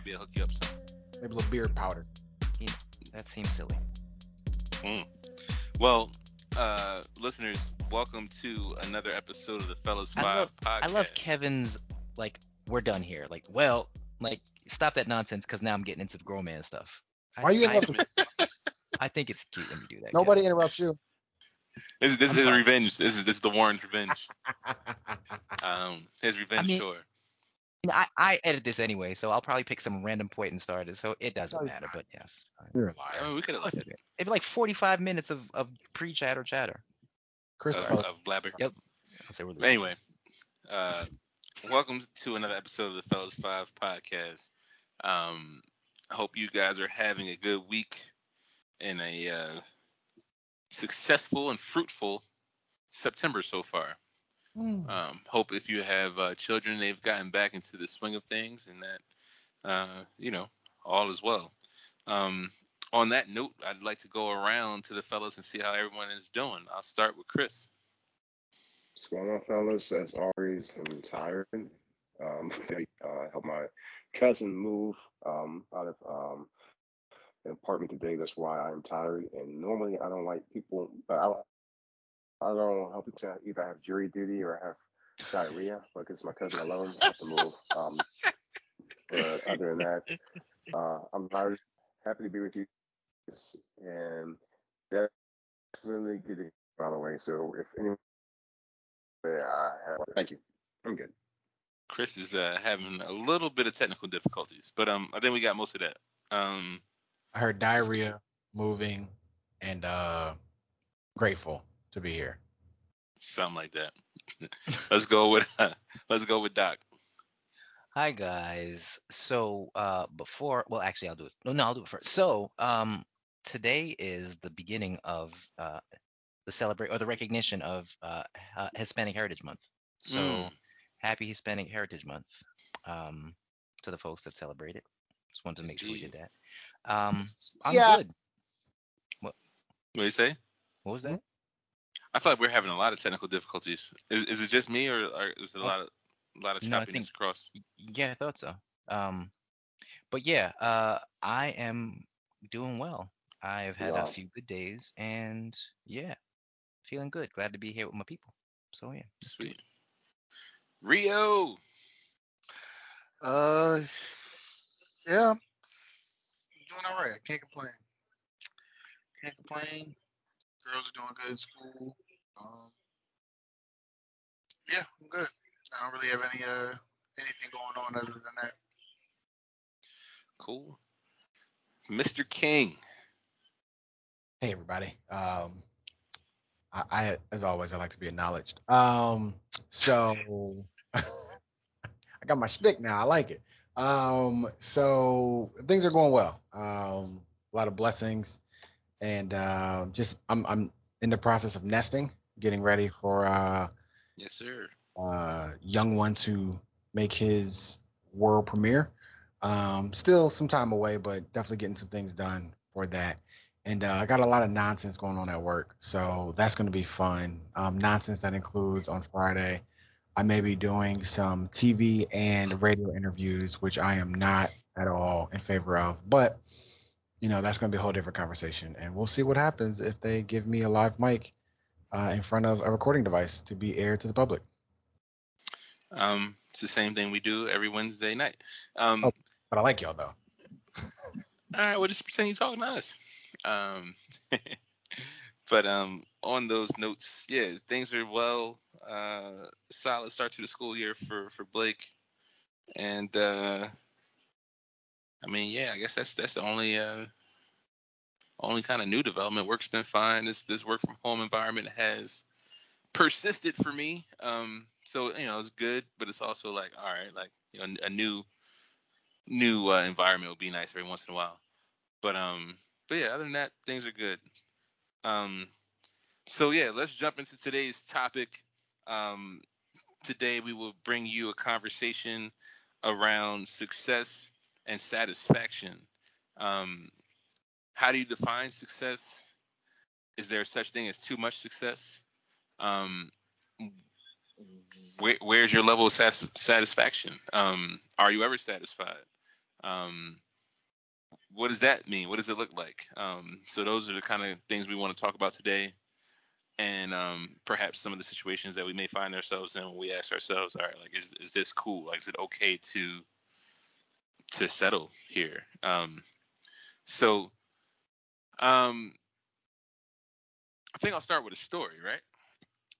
might be able to hook you up some. Maybe a little beard powder. Yeah, that seems silly. Mm. Well, uh, listeners, welcome to another episode of the Fellas I love, podcast. I love Kevin's like, we're done here. Like, well, like, stop that nonsense because now I'm getting into grown man stuff. I, Why are you I, interrupting? I think it's cute when you do that. Nobody Kevin. interrupts you. This, is- this I'm is sorry. revenge. This is this is the Warren's revenge. Um, his revenge mean- tour. I, I edit this anyway, so I'll probably pick some random point and start it, so it doesn't matter. But yes, You're a I liar. mean, we could have left it it'd be like 45 minutes of, of pre-chatter chatter. of, Christopher. of blabber. Yep. Say we're. Anyway, uh, welcome to another episode of the Fellas Five podcast. Um, I hope you guys are having a good week and a uh, successful and fruitful September so far. Hmm. Um, hope if you have uh, children, they've gotten back into the swing of things and that, uh, you know, all is well. Um, on that note, I'd like to go around to the fellas and see how everyone is doing. I'll start with Chris. What's going on, fellas? As always, I'm tired. Um, uh, helped my cousin move um, out of um, an apartment today. That's why I'm tired. And normally, I don't like people. But I, I don't help people either have jury duty or have diarrhea. But it's my cousin. alone love him. I have to move. Um, but other than that, uh, I'm tired. Happy to be with you. And that's really good. to hear, By the way, so if anyone yeah, I have. Thank you. I'm good. Chris is uh, having a little bit of technical difficulties, but um, I think we got most of that. Um, I heard diarrhea, moving, and uh, grateful to be here. something like that. let's go with let's go with Doc. Hi guys. So uh before well actually I'll do it. No, no, I'll do it first. So um today is the beginning of uh the celebrate or the recognition of uh uh, Hispanic Heritage Month. So Mm. happy Hispanic Heritage Month um to the folks that celebrate it. Just wanted to make sure we did that. Um I'm Yeah. good. What do you say? What was that? I feel like we're having a lot of technical difficulties. Is, is it just me, or, or is it a Oh. lot of a lot of No, I choppiness think- across? Yeah, I thought so. Um, but yeah, uh, I am doing well. I've had Wow. a few good days, and yeah, feeling good. Glad to be here with my people. So yeah, Sweet. Rio. Uh, yeah, doing all right. I can't complain. Can't complain. Girls are doing good in school. Um, yeah, I'm good. I don't really have any uh anything going on other than that. Cool. Mr. King. Hey everybody. Um, I, I as always I like to be acknowledged. Um, so I got my shtick now. I like it. Um, so things are going well. Um, a lot of blessings, and uh, just I'm I'm in the process of nesting, getting ready for uh, Yes, sir. uh, young one to make his world premiere. Um, still some time away, but definitely getting some things done for that. And uh, I got a lot of nonsense going on at work, so that's going to be fun. Um, nonsense that includes on Friday, I may be doing some TV and radio interviews, which I am not at all in favor of. But you know, that's going to be a whole different conversation, and we'll see what happens if they give me a live mic uh, in front of a recording device to be aired to the public. Um, it's the same thing we do every Wednesday night. Um, Oh. But I like y'all though. All right, well, just pretend you're talking to us. Um, but um, on those notes, yeah, things are well. Uh, solid start to the school year for for Blake, and uh, I mean, yeah, I guess that's that's the only uh, only kind of new development. Work's been fine. This this work from home environment has persisted for me. Um, so you know, it's good, but it's also like, all right, like you know, a new new uh, environment would be nice every once in a while. But um, but yeah, other than that, things are good. Um, so yeah, let's jump into today's topic. Um, today we will bring you a conversation around success and satisfaction. Um, how do you define success? Is there such thing as too much success? Um, where, where's your level of satis- satisfaction? Um, are you ever satisfied? Um, what does that mean? What does it look like? Um, so those are the kind of things we want to talk about today, and um, perhaps some of the situations that we may find ourselves in when we ask ourselves, all right, like is is this cool? Like is it okay to to settle here? Um, so um, I think I'll start with a story, right?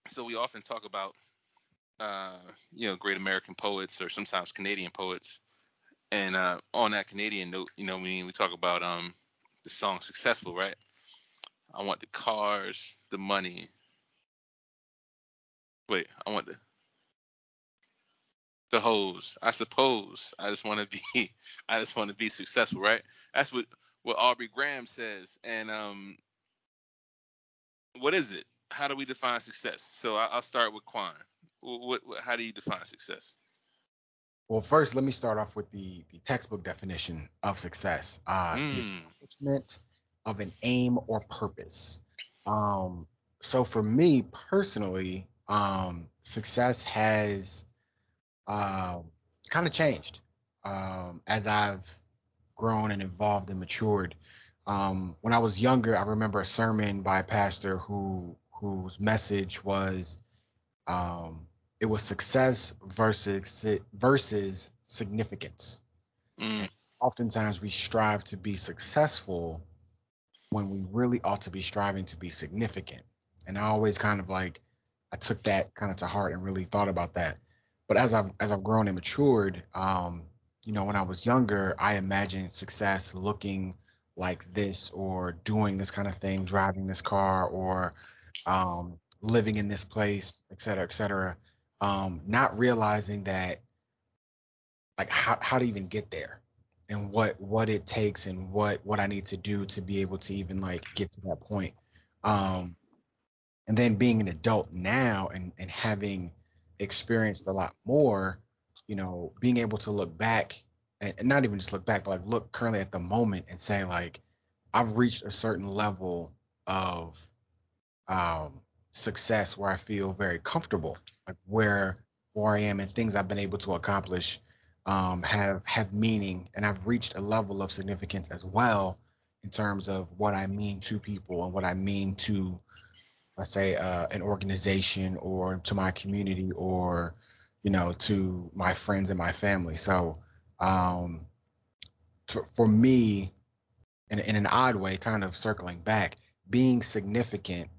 So we often talk about uh, you know great American poets or sometimes Canadian poets and uh, on that Canadian note, you know, we we talk about um the song "Successful," right? I want the cars, the money. Wait, I want the the hoes. I suppose I just want to be I just want to be successful, right? That's what what Aubrey Graham says. And um, what is it? How do we define success? So I, will start with Quan. What, what, how do you define success? Well, first, let me start off with the the textbook definition of success. Uh, mm. The hmm. accomplishment of an aim or purpose. Um, so for me personally, um, success has uh, kind of changed um, as I've grown and evolved and matured. Um, when I was younger, I remember a sermon by a pastor who whose message was um, it was success versus versus significance. Mm. oftentimes we strive to be successful when we really ought to be striving to be significant. And I always kind of like I took that kind of to heart and really thought about that. But as I've as I've grown and matured, um, you know, when I was younger, I imagined success looking like this or doing this kind of thing, driving this car or um, living in this place, et cetera, et cetera um, not realizing that like how, how to even get there and what what it takes and what what I need to do to be able to even like get to that point. Um, and then being an adult now and and having experienced a lot more, you know, being able to look back and, not even just look back, but like look currently at the moment and say like I've reached a certain level of um success where I feel very comfortable, like where where I am and things I've been able to accomplish um, have have meaning, and I've reached a level of significance as well in terms of what I mean to people and what I mean to, let's say, uh, an organization or to my community or, you know, to my friends and my family. So, um, to, for me, in, in an odd way, kind of circling back, being significant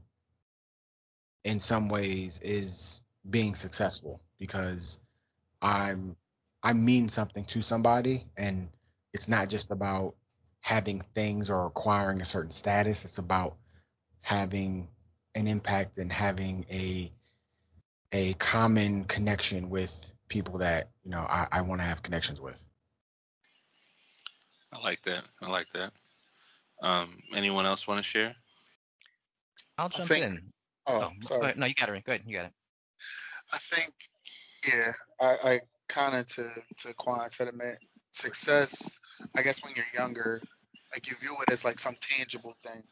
in some ways is being successful because I'm I mean something to somebody and it's not just about having things or acquiring a certain status it's about having an impact and having a a common connection with people that you know I, I want to have connections with. I like that. I like that. Um, anyone else want to share? I'll jump think, in. Oh, oh sorry. No, you got it. Go ahead. You got it. I think, yeah, I, I kind of to to Quan's sentiment, success. I guess when you're younger, like you view it as like some tangible thing,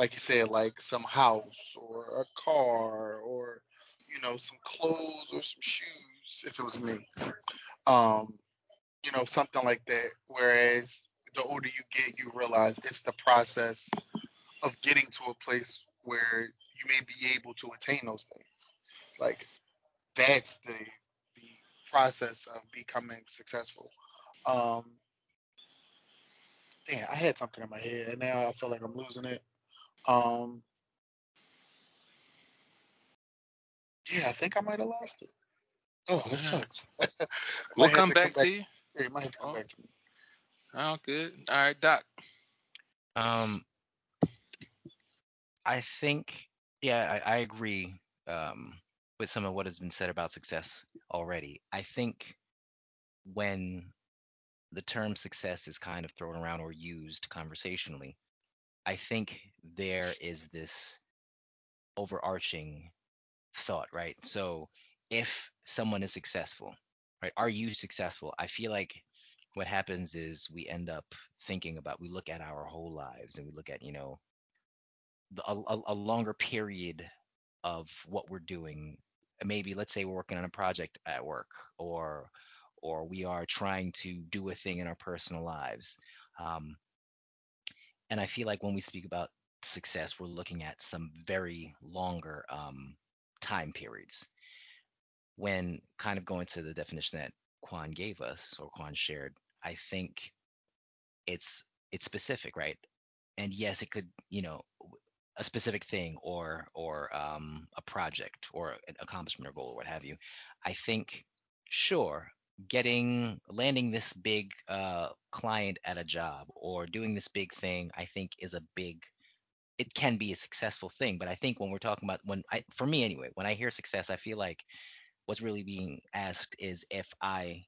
like you said, like some house or a car or you know some clothes or some shoes. If it was me, um, you know something like that. Whereas the older you get, you realize it's the process of getting to a place where you may be able to attain those things. Like that's the the process of becoming successful. Um, damn, I had something in my head, and now I feel like I'm losing it. Um, yeah, I think I might have lost it. Oh, that sucks. we'll come back, to, you. Yeah, you might have to come oh. back to me. Oh, good. All right, Doc. Um, I think yeah, I, I agree um, with some of what has been said about success already. I think when the term success is kind of thrown around or used conversationally, I think there is this overarching thought, right? So if someone is successful, right, are you successful? I feel like what happens is we end up thinking about, we look at our whole lives and we look at, you know, a, a, longer period of what we're doing maybe let's say we're working on a project at work or or we are trying to do a thing in our personal lives. Um, and I feel like when we speak about success, we're looking at some very longer um, time periods. When kind of going to the definition that Quan gave us or Quan shared, I think it's it's specific, right? And yes, it could, you know, a specific thing or or um, a project or an accomplishment or goal or what have you. I think sure getting landing this big uh, client at a job or doing this big thing i think is a big it can be a successful thing. But i think when we're talking about when i for me anyway when i hear success i feel like what's really being asked is if i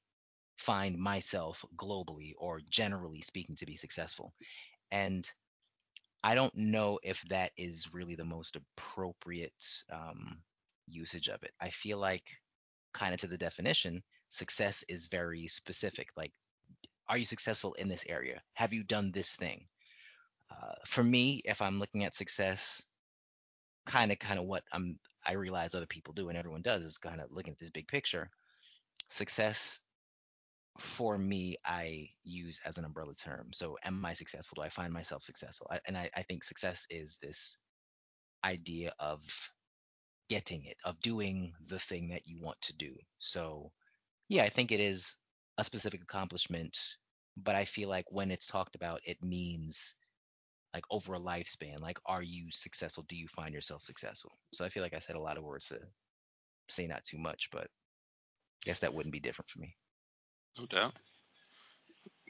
find myself globally or generally speaking to be successful. And i don't know if that is really the most appropriate um, usage of it. I feel like kind of to the definition success is very specific. Like, are you successful in this area? Have you done this thing? Uh, for me, if I'm looking at success, kind of, kind of what I'm, I realize other people do and everyone does is kind of looking at this big picture. Success for me, I use as an umbrella term. So, am I successful? Do I find myself successful? I, and I, I think success is this idea of getting it, of doing the thing that you want to do. So, yeah, I think it is a specific accomplishment, but I feel like when it's talked about, it means like over a lifespan. Like, are you successful? Do you find yourself successful? So I feel like I said a lot of words to say not too much, but I guess that wouldn't be different for me. No doubt.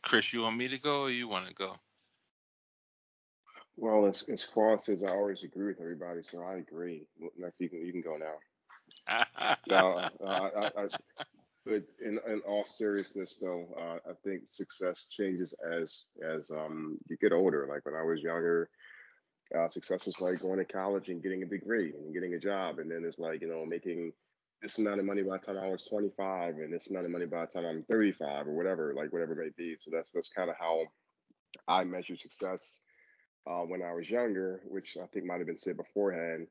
Chris, you want me to go or you want to go? Well, as as Quan says, I always agree with everybody, so I agree. Next, you can you can go now. no, uh, I, I, but in, in all seriousness, though, uh, I think success changes as as um, you get older. Like when I was younger, uh, success was like going to college and getting a degree and getting a job, and then it's like you know making this amount of money by the time I was 25, and this amount of money by the time I'm 35, or whatever, like whatever it may be. So that's that's kind of how I measure success uh, when I was younger, which I think might have been said beforehand.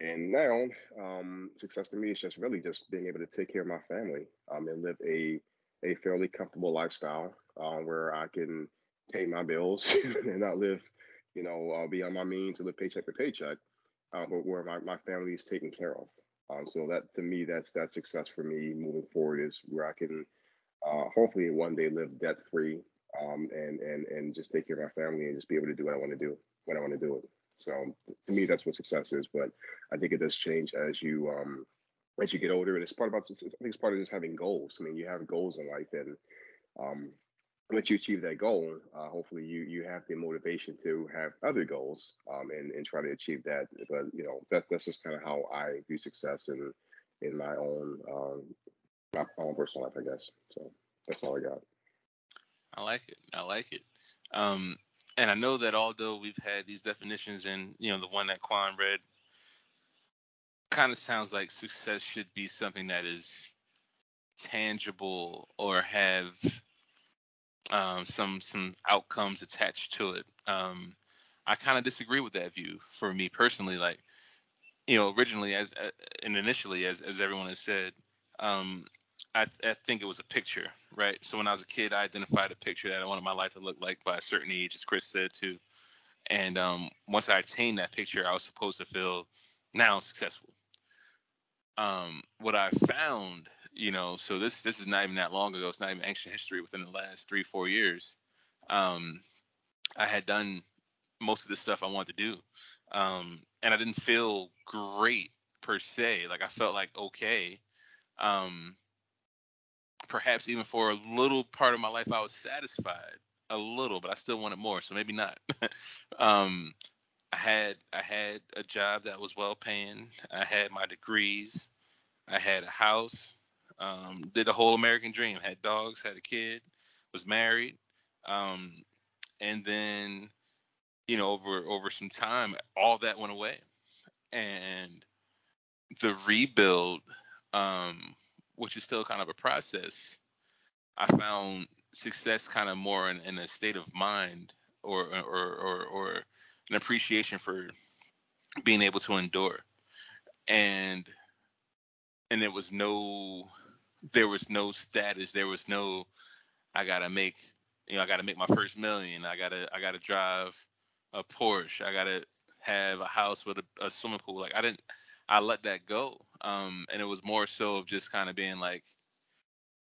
And now, um, success to me is just really just being able to take care of my family um, and live a a fairly comfortable lifestyle uh, where I can pay my bills and not live, you know, uh, beyond my means to live paycheck to paycheck, uh, but where my, my family is taken care of. Um, so that to me, that's that success for me moving forward is where I can uh, hopefully one day live debt free um, and and and just take care of my family and just be able to do what I want to do when I want to do it. So to me, that's what success is. But I think it does change as you um, as you get older, and it's part about I think it's part of just having goals. I mean, you have goals in life, and um, once you achieve that goal, uh, hopefully you you have the motivation to have other goals um, and and try to achieve that. But you know, that's that's just kind of how I view success in in my own um, my own personal life, I guess. So that's all I got. I like it. I like it. Um, and I know that although we've had these definitions and you know the one that Quan read kind of sounds like success should be something that is tangible or have um, some some outcomes attached to it. Um, I kind of disagree with that view. For me personally, like you know, originally as uh, and initially, as as everyone has said, um, I, I, think it was a picture, right? So when I was a kid, I identified a picture that I wanted my life to look like by a certain age, as Chris said too. And um, once I attained that picture, I was supposed to feel now I'm successful. Um, what I found, you know, so this this is not even that long ago. It's not even ancient history. Within the last three four years, um, I had done most of the stuff I wanted to do, um, and I didn't feel great per se. Like I felt like okay. Um, perhaps even for a little part of my life, I was satisfied a little, but I still wanted more. So maybe not. um, I had I had a job that was well paying. I had my degrees. I had a house. Um, did a whole American dream. Had dogs. Had a kid. Was married. Um, and then, you know, over over some time, all that went away, and the rebuild, um, which is still kind of a process. I found success kind of more in, in a state of mind or, or or or an appreciation for being able to endure and and there was no there was no status. There was no I gotta make you know I gotta make my first million. I gotta I gotta drive a Porsche. I gotta have a house with a, a swimming pool. Like I didn't I let that go. Um, and it was more so of just kind of being like,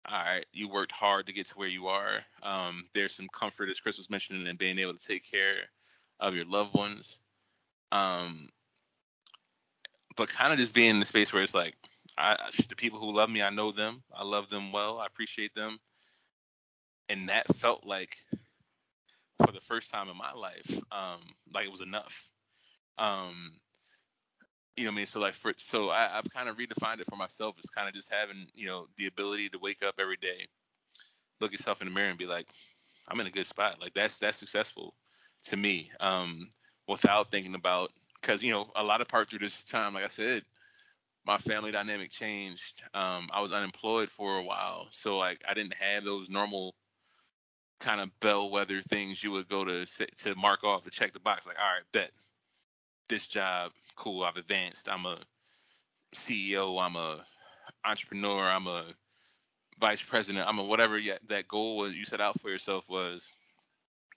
all right, you worked hard to get to where you are. Um, there's some comfort, as Chris was mentioning, in being able to take care of your loved ones. Um, but kind of just being in the space where it's like, I, the people who love me, I know them. I love them well. I appreciate them. And that felt like, for the first time in my life, um, like it was enough. Um, you know what I mean? So like for so I, I've kind of redefined it for myself It's kind of just having you know the ability to wake up every day, look yourself in the mirror and be like, I'm in a good spot. Like that's that's successful to me. Um, without thinking about because you know a lot of part through this time, like I said, my family dynamic changed. Um, I was unemployed for a while, so like I didn't have those normal kind of bellwether things you would go to to mark off to check the box. Like all right, bet this job, cool, I've advanced. I'm a CEO, I'm a entrepreneur, I'm a vice president, I'm a whatever that goal you set out for yourself was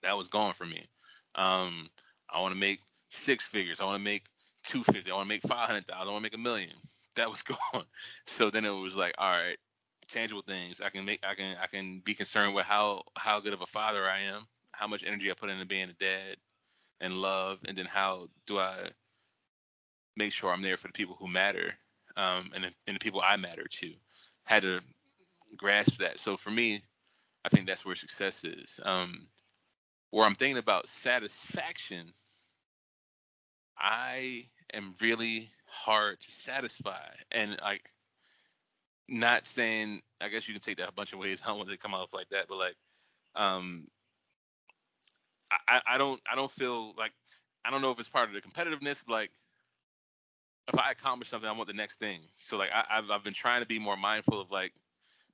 that was gone for me. Um, I want to make six figures. I want to make two fifty. I want to make five hundred thousand. I want to make a million. That was gone. So then it was like, all right, tangible things. I can make. I can. I can be concerned with how how good of a father I am. How much energy I put into being a dad and love, and then how do I make sure I'm there for the people who matter, um, and and the people I matter to. Had to grasp that. So for me, I think that's where success is. Um, where I'm thinking about satisfaction, I am really hard to satisfy, and like not saying I guess you can take that a bunch of ways. I don't want to come off like that, but like um I, I don't I don't feel like I don't know if it's part of the competitiveness, like if I accomplish something, I want the next thing. So like I, have I've been trying to be more mindful of like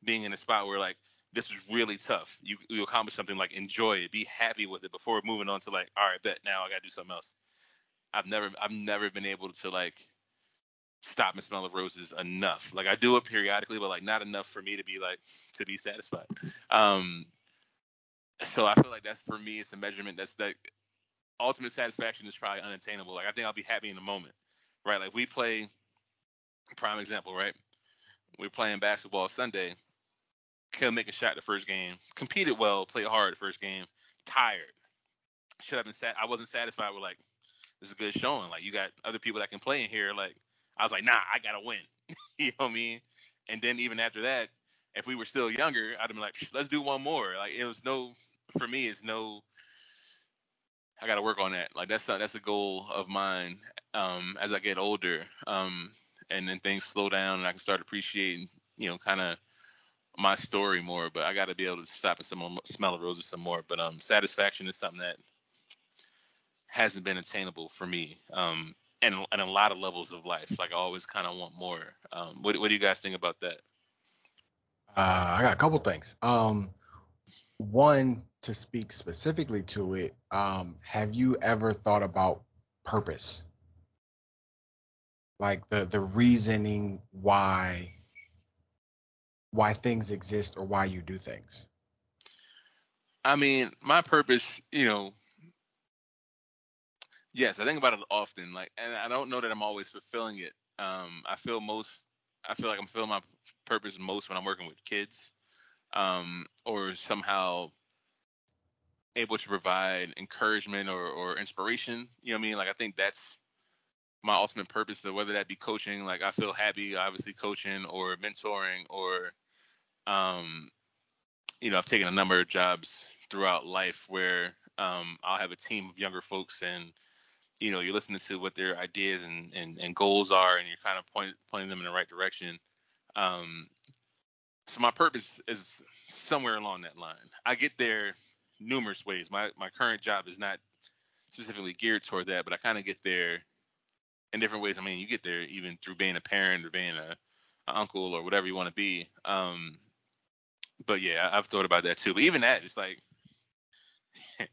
being in a spot where like this is really tough. You you accomplish something like enjoy it, be happy with it before moving on to like all right, bet now I gotta do something else. I've never I've never been able to like stop and smell the roses enough. Like I do it periodically, but like not enough for me to be like to be satisfied. Um, so I feel like that's for me it's a measurement that's that ultimate satisfaction is probably unattainable. Like I think I'll be happy in the moment, right? Like we play prime example, right? We're playing basketball Sunday. Couldn't make a shot the first game. Competed well, played hard the first game. Tired. Should have been sat. I wasn't satisfied with like this is a good showing. Like you got other people that can play in here. Like I was like, nah, I gotta win. you know what I mean? And then even after that, if we were still younger, I'd have been like, let's do one more. Like it was no, for me, it's no. I got to work on that. Like that's not that's a goal of mine um, as I get older, um, and then things slow down and I can start appreciating, you know, kind of my story more. But I got to be able to stop and some smell the roses some more. But um, satisfaction is something that hasn't been attainable for me. Um, and, and a lot of levels of life. Like I always kind of want more. Um, what, what do you guys think about that? Uh, I got a couple things. Um, one to speak specifically to it. Um, have you ever thought about purpose? Like the the reasoning why why things exist or why you do things. I mean, my purpose, you know, yes, I think about it often. Like, and I don't know that I'm always fulfilling it. Um, I feel most, I feel like I'm filling my purpose most when I'm working with kids, um, or somehow able to provide encouragement or, or inspiration. You know what I mean? Like I think that's my ultimate purpose. So whether that be coaching, like I feel happy, obviously coaching or mentoring or, um, you know, I've taken a number of jobs throughout life where um, I'll have a team of younger folks and you know you're listening to what their ideas and, and, and goals are and you're kind of point, pointing them in the right direction um, so my purpose is somewhere along that line. I get there numerous ways. My my current job is not specifically geared toward that, but I kind of get there in different ways. I mean, you get there even through being a parent or being a, a uncle or whatever you want to be. Um, but yeah, I've thought about that too. But even that, it's like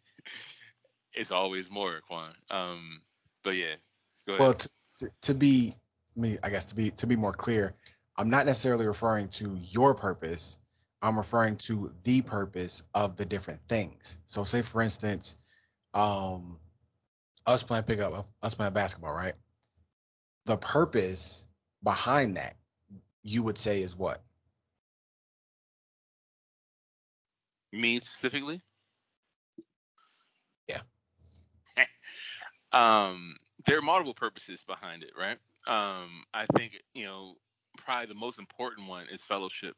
it's always more, Quan. Um, but yeah, Well, to, to, to be me, I guess to be to be more clear, I'm not necessarily referring to your purpose. I'm referring to the purpose of the different things. So, say for instance, um, us playing pickup, us playing basketball, right? The purpose behind that, you would say, is what? Me specifically? Yeah. um, there are multiple purposes behind it, right? Um, I think you know probably the most important one is fellowship.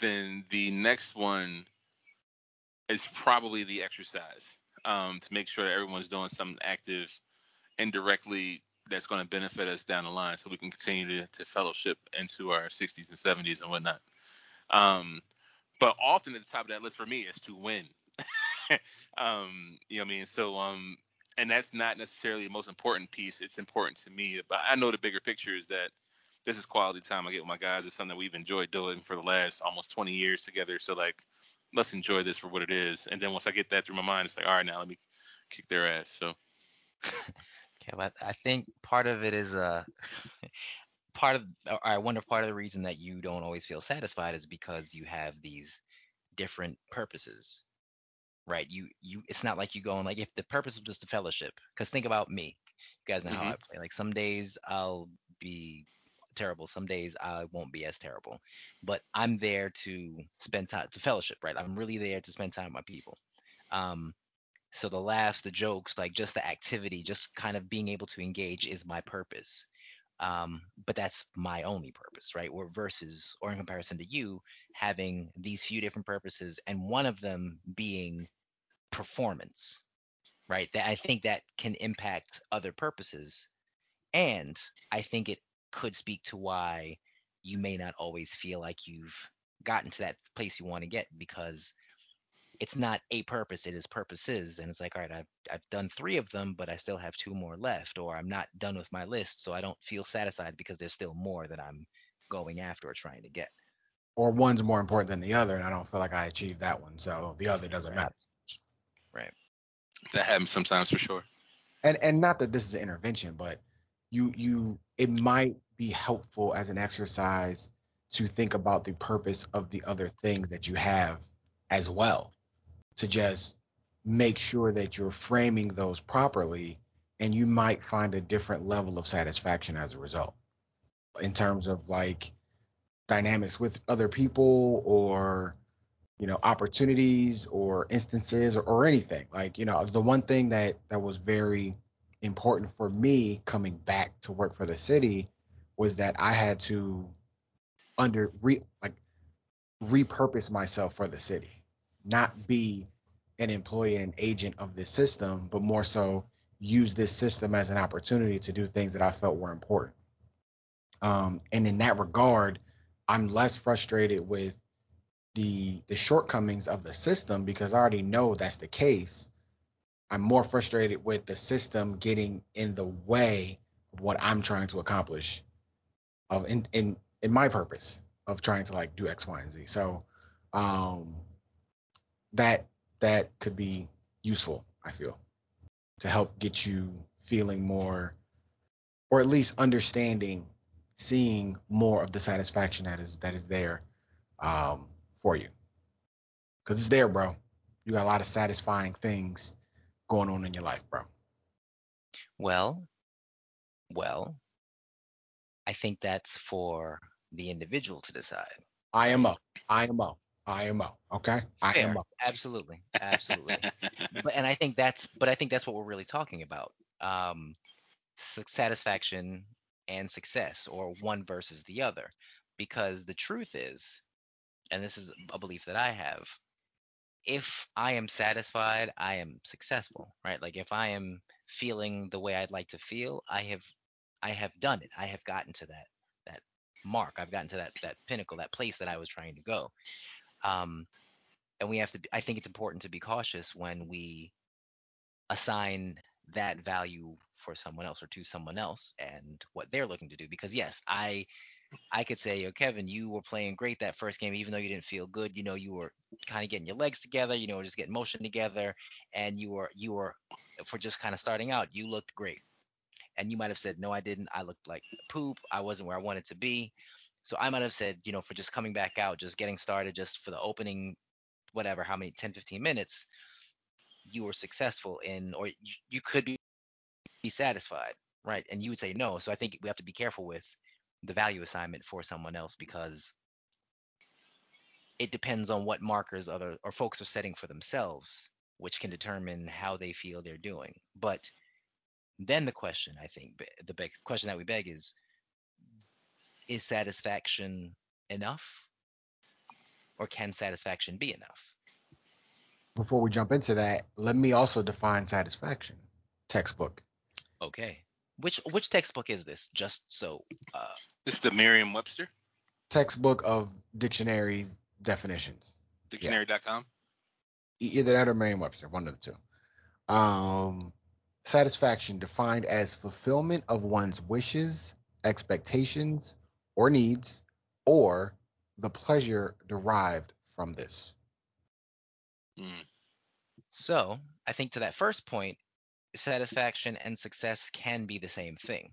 Then the next one is probably the exercise um, to make sure that everyone's doing something active indirectly that's going to benefit us down the line so we can continue to, to fellowship into our 60s and 70s and whatnot. Um, but often at the top of that list for me is to win. um, you know what I mean? So, um, and that's not necessarily the most important piece. It's important to me, but I know the bigger picture is that this is quality time I get with my guys. It's something that we've enjoyed doing for the last almost 20 years together. So like, let's enjoy this for what it is. And then once I get that through my mind, it's like, all right, now let me kick their ass. So. okay, but I think part of it is uh part of I wonder if part of the reason that you don't always feel satisfied is because you have these different purposes right you you it's not like you going like if the purpose of just a fellowship because think about me you guys know mm-hmm. how i play like some days i'll be terrible. Some days i won't be as terrible but i'm there to spend time to fellowship right? I'm really there to spend time with my people. Um so the laughs the jokes like just the activity just kind of being able to engage is my purpose. Um, but that's my only purpose right? Or versus or in comparison to you having these few different purposes and one of them being performance, right? That I think that can impact other purposes. And I think it could speak to why you may not always feel like you've gotten to that place you want to get because it's not a purpose, it is purposes. And it's like, all right, I've, I've done three of them, but I still have two more left, or I'm not done with my list. So I don't feel satisfied because there's still more that I'm going after or trying to get. Or one's more important than the other, and I don't feel like I achieved that one. So the other doesn't matter. Right. That happens sometimes for sure. And and not that this is an intervention, but you you it might be helpful as an exercise to think about the purpose of the other things that you have as well. To just make sure that you're framing those properly and you might find a different level of satisfaction as a result in terms of like dynamics with other people or you know opportunities or instances or, or anything like you know the one thing that that was very important for me coming back to work for the city was that I had to under re like repurpose myself for the city, not be an employee and an agent of this system, but more so use this system as an opportunity to do things that I felt were important. Um, and in that regard, I'm less frustrated with the the shortcomings of the system because I already know that's the case. I'm more frustrated with the system getting in the way of what I'm trying to accomplish of in in in my purpose of trying to like do X, Y, and Z. So um that that could be useful, I feel, to help get you feeling more or at least understanding, seeing more of the satisfaction that is that is there um for you. Cause it's there, bro. You got a lot of satisfying things going on in your life, bro. Well, well, I think that's for the individual to decide. IMO, IMO, IMO. Okay, Fair. IMO. Absolutely, absolutely. but and I think that's, but I think that's what we're really talking about. Um, satisfaction and success, or one versus the other, because the truth is, and this is a belief that I have, if I am satisfied, I am successful, right? Like if I am feeling the way I'd like to feel, I have I have done it. I have gotten to that that mark. I've gotten to that that pinnacle, that place that I was trying to go. Um, and we have to. Be, I think it's important to be cautious when we assign that value for someone else or to someone else and what they're looking to do. Because yes, I I could say, yo, Kevin, you were playing great that first game, even though you didn't feel good. You know, you were kind of getting your legs together, you know, just getting motion together, and you were you were for just kind of starting out, you looked great. And you might have said, no, I didn't. I looked like poop. I wasn't where I wanted to be. So I might have said, you know, for just coming back out, just getting started, just for the opening, whatever, how many, 10, 15 minutes, you were successful in, or you, you could be, be satisfied, right? And you would say no. So I think we have to be careful with the value assignment for someone else because it depends on what markers other or folks are setting for themselves, which can determine how they feel they're doing. But then the question, I think, the big question that we beg is, is satisfaction enough, or can satisfaction be enough? Before we jump into that, let me also define satisfaction. Textbook. Okay. Which which textbook is this? Just so. Uh, This is the Merriam-Webster Textbook of dictionary definitions. dictionary.com. E- Either that or Merriam-Webster, one of the two. Um, satisfaction defined as fulfillment of one's wishes, expectations, or needs, or the pleasure derived from this. Mm. So I think to that first point, satisfaction and success can be the same thing.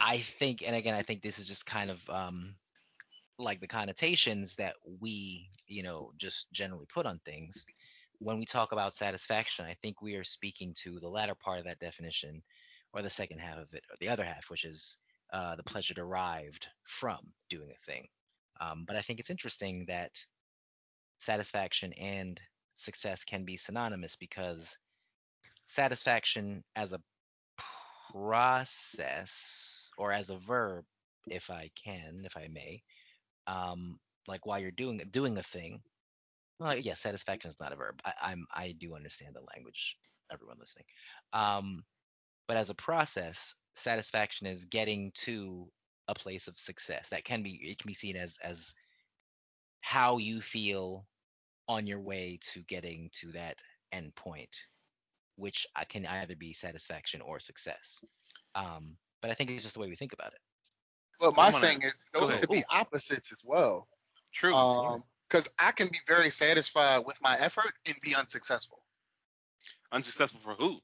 I think, and again, I think this is just kind of um, like the connotations that we, you know, just generally put on things. When we talk about satisfaction, I think we are speaking to the latter part of that definition, or the second half of it, or the other half, which is uh, the pleasure derived from doing a thing. Um, but I think it's interesting that satisfaction and success can be synonymous because satisfaction as a process or as a verb, if I can, if I may, um, like while you're doing doing a thing. Well, yes, satisfaction is not a verb. I, I'm I do understand the language. Everyone listening, um, but as a process, satisfaction is getting to a place of success. That can be it can be seen as as how you feel on your way to getting to that end point, which I can either be satisfaction or success. Um, but I think it's just the way we think about it. Well, my I'm gonna- thing is, go those could be opposites as well. True. Um, because I can be very satisfied with my effort and be unsuccessful. Unsuccessful for who?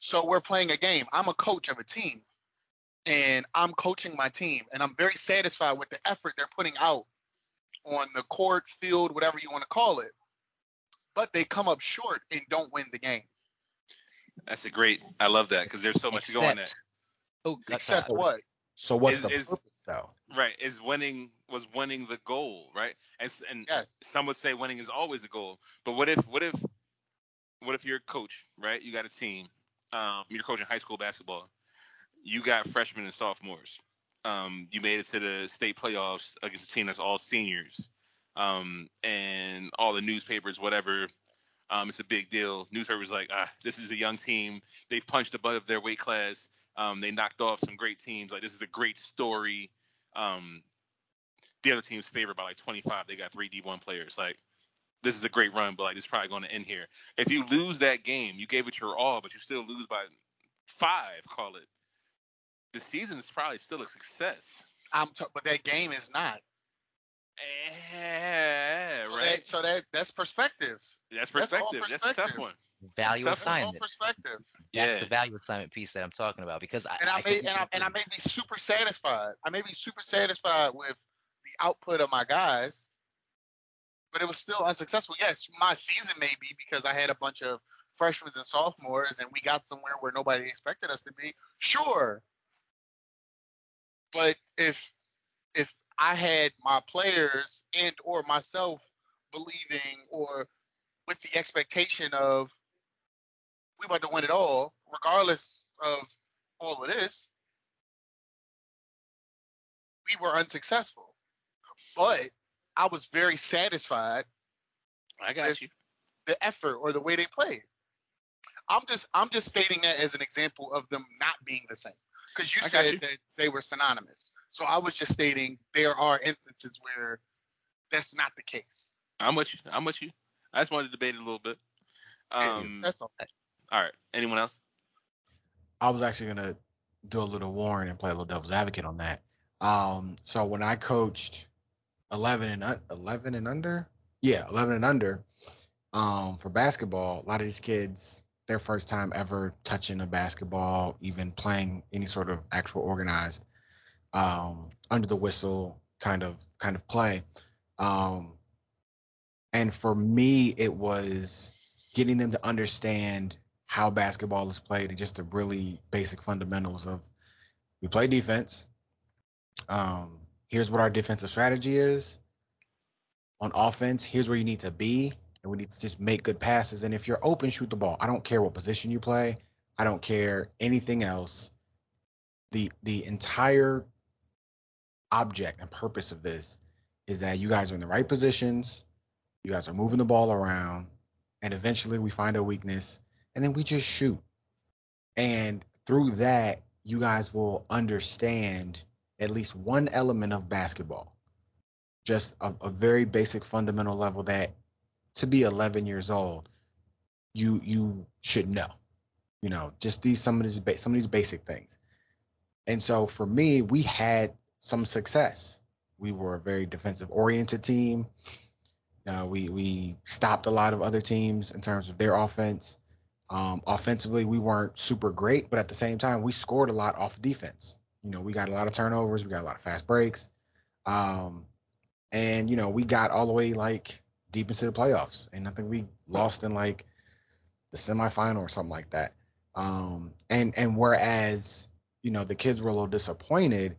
So we're playing a game. I'm a coach of a team, and I'm coaching my team, and I'm very satisfied with the effort they're putting out on the court, field, whatever you want to call it. But they come up short and don't win the game. That's a great. I love that because there's so much to go on. Except- Oh, Except so- what? So what's Is- the is- purpose though? Right. Is winning was winning the goal, right? And and Yes. some would say winning is always the goal. But what if what if what if you're a coach, right? You got a team. Um, you're coaching high school basketball. You got freshmen and sophomores. Um, you made it to the state playoffs against a team that's all seniors. Um, and all the newspapers, whatever, um, it's a big deal. Newspapers like, ah, this is a young team. They've punched above their weight class. Um, they knocked off some great teams. Like this is a great story. Um, the other team's favored by like 25. They got three D1 players. Like this is a great run, but like it's probably going to end here. If you lose that game, you gave it your all, but you still lose by five. Call it. The season is probably still a success. I'm t- but that game is not. Eh, So right. That, so that that's perspective. That's that's perspective. That's a tough one. value. That's assignment. perspective. That's Yeah. the value assignment piece that I'm talking about because I and I, I may and I, and I may be super satisfied. I may be super satisfied with the output of my guys, but it was still unsuccessful. Yes, my season may be because I had a bunch of freshmen and sophomores, and we got somewhere where nobody expected us to be. Sure, but if if I had my players and or myself believing or with the expectation of we about to win it all, regardless of all of this, we were unsuccessful. But I was very satisfied I got you. the effort or the way they played. I'm just I'm just stating that as an example of them not being the same. Because you I said you. that they were synonymous. So I was just stating there are instances where that's not the case. I'm with you. I'm with you. I just wanted to debate it a little bit. Um, that's all. all right. Anyone else? I was actually gonna do a little Warren and play a little devil's advocate on that. Um, so when I coached 11 and un- 11 and under, yeah, 11 and under, um, for basketball, a lot of these kids, their first time ever touching a basketball, even playing any sort of actual organized um, under the whistle kind of kind of play. Um, and for me, it was getting them to understand how basketball is played and just the really basic fundamentals of we play defense. Um, here's what our defensive strategy is. On offense, here's where you need to be, and we need to just make good passes. And if you're open, shoot the ball. I don't care what position you play. I don't care anything else. The the entire object and purpose of this is that you guys are in the right positions, you guys are moving the ball around, and eventually we find a weakness and then we just shoot. And through that, you guys will understand at least one element of basketball. Just a, a very basic fundamental level that to be 11 years old, you you should know. You know, just these some of these some of these basic things. And so for me, we had some success. We were a very defensive oriented team. Uh, we we stopped a lot of other teams in terms of their offense. Um, offensively, we weren't super great, but at the same time, we scored a lot off defense. You know, we got a lot of turnovers, we got a lot of fast breaks, um, and you know, we got all the way like deep into the playoffs, and I think we lost in like the semifinal or something like that. Um, and and whereas you know the kids were a little disappointed,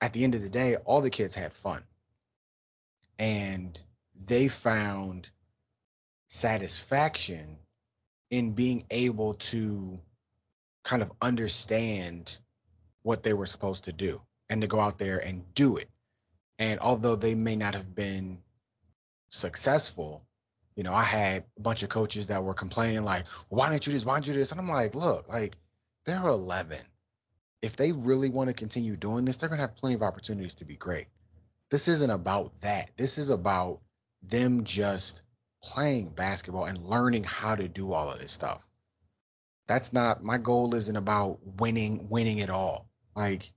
at the end of the day, all the kids had fun, and they found satisfaction in being able to kind of understand what they were supposed to do and to go out there and do it. And although they may not have been successful, you know, I had a bunch of coaches that were complaining like, "Why didn't you this? Why didn't you this?" And I'm like, "Look, like they're 11. If they really want to continue doing this, they're gonna have plenty of opportunities to be great. This isn't about that. This is about them just playing basketball and learning how to do all of this stuff. That's not my goal isn't about winning winning it all. Like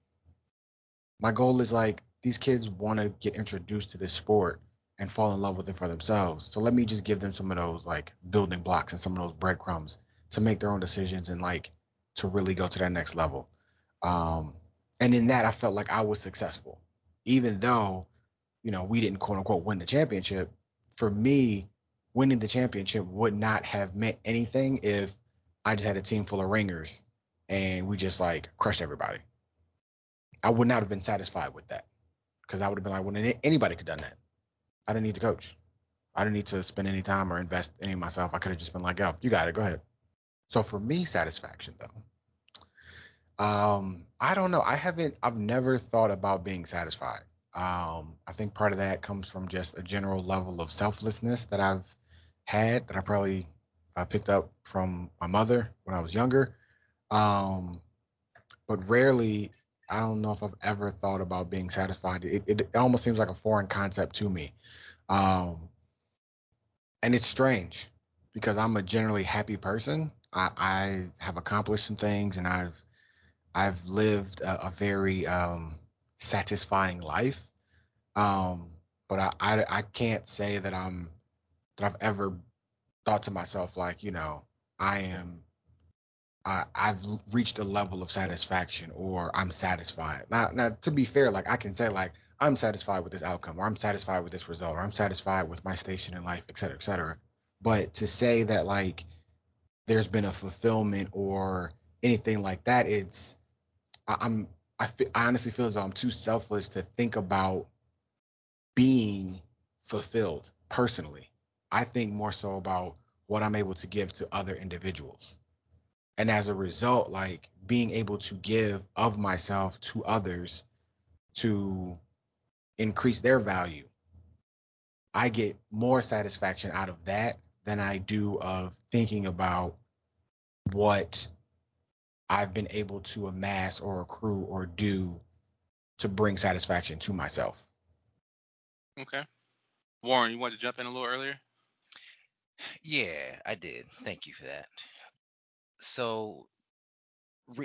my goal is like these kids want to get introduced to this sport and fall in love with it for themselves. So let me just give them some of those like building blocks and some of those breadcrumbs to make their own decisions and like to really go to that next level. Um, and in that, I felt like I was successful, even though, you know, we didn't quote unquote win the championship. For me, winning the championship would not have meant anything if I just had a team full of ringers and we just like crushed everybody. I would not have been satisfied with that because I would have been like, well, anybody could have done that. I didn't need to coach. I didn't need to spend any time or invest any of myself. I could have just been like, oh, you got it. Go ahead. So for me, satisfaction though, um, I don't know. I haven't. I've never thought about being satisfied. Um, I think part of that comes from just a general level of selflessness that I've had that I probably uh, picked up from my mother when I was younger. Um, but rarely, I don't know if I've ever thought about being satisfied. It, it, it almost seems like a foreign concept to me. Um, and it's strange because I'm a generally happy person. I, I have accomplished some things and I've I've lived a, a very um, satisfying life. Um, but I, I I can't say that I'm that I've ever thought to myself like, you know, I am I, I've reached a level of satisfaction or I'm satisfied. Now, now to be fair, like I can say like I'm satisfied with this outcome or I'm satisfied with this result or I'm satisfied with my station in life, et cetera, et cetera. But to say that like there's been a fulfillment or anything like that, it's I, I'm I, I honestly feel as though I'm too selfless to think about being fulfilled personally. I think more so about what I'm able to give to other individuals. And as a result, like being able to give of myself to others to increase their value, I get more satisfaction out of that than I do of thinking about what I've been able to amass or accrue or do to bring satisfaction to myself. Okay. Warren, you wanted to jump in a little earlier? Yeah, I did. Thank you for that. So,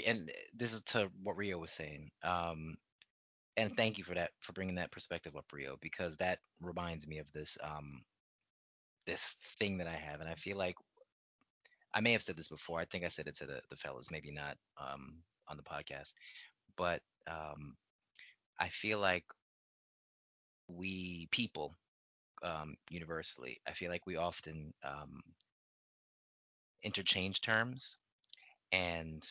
and this is to what Rio was saying. Um, and thank you for that for bringing that perspective up, Rio, because that reminds me of this um this thing that I have, and I feel like I may have said this before. I think I said it to the the fellas, maybe not um on the podcast, but um I feel like we people um, universally, I feel like we often um, interchange terms, and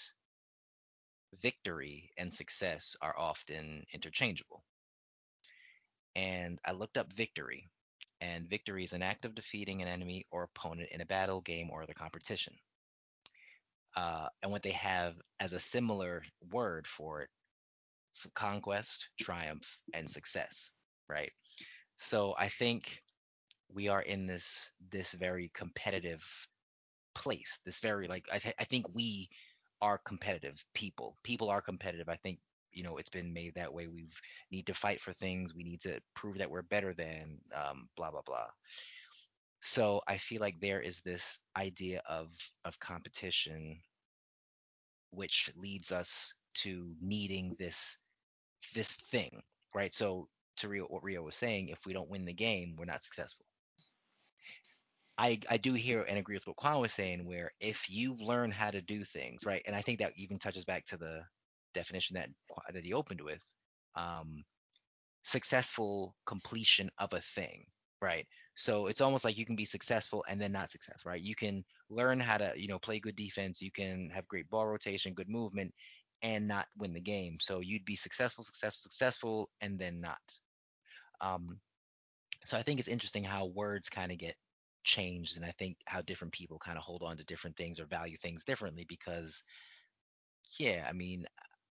victory and success are often interchangeable. And I looked up victory, and victory is an act of defeating an enemy or opponent in a battle, game, or other competition. Uh, and what they have as a similar word for it conquest, triumph, and success, right? So I think we are in this this very competitive place. This very like I, th- I think we are competitive people. People are competitive. I think you know it's been made that way. We need to fight for things. We need to prove that we're better than um, blah blah blah. So I feel like there is this idea of of competition, which leads us to needing this this thing, right? So to Rio, what Rio was saying, if we don't win the game, we're not successful. I, I do hear and agree with what Quan was saying, where if you learn how to do things, right, and I think that even touches back to the definition that that he opened with, um, successful completion of a thing, right? So it's almost like you can be successful and then not successful, right? You can learn how to, you know, play good defense, you can have great ball rotation, good movement, and not win the game. So you'd be successful, successful, successful, and then not. Um, so I think it's interesting how words kind of get changed, and I think how different people kind of hold on to different things or value things differently because, yeah, I mean,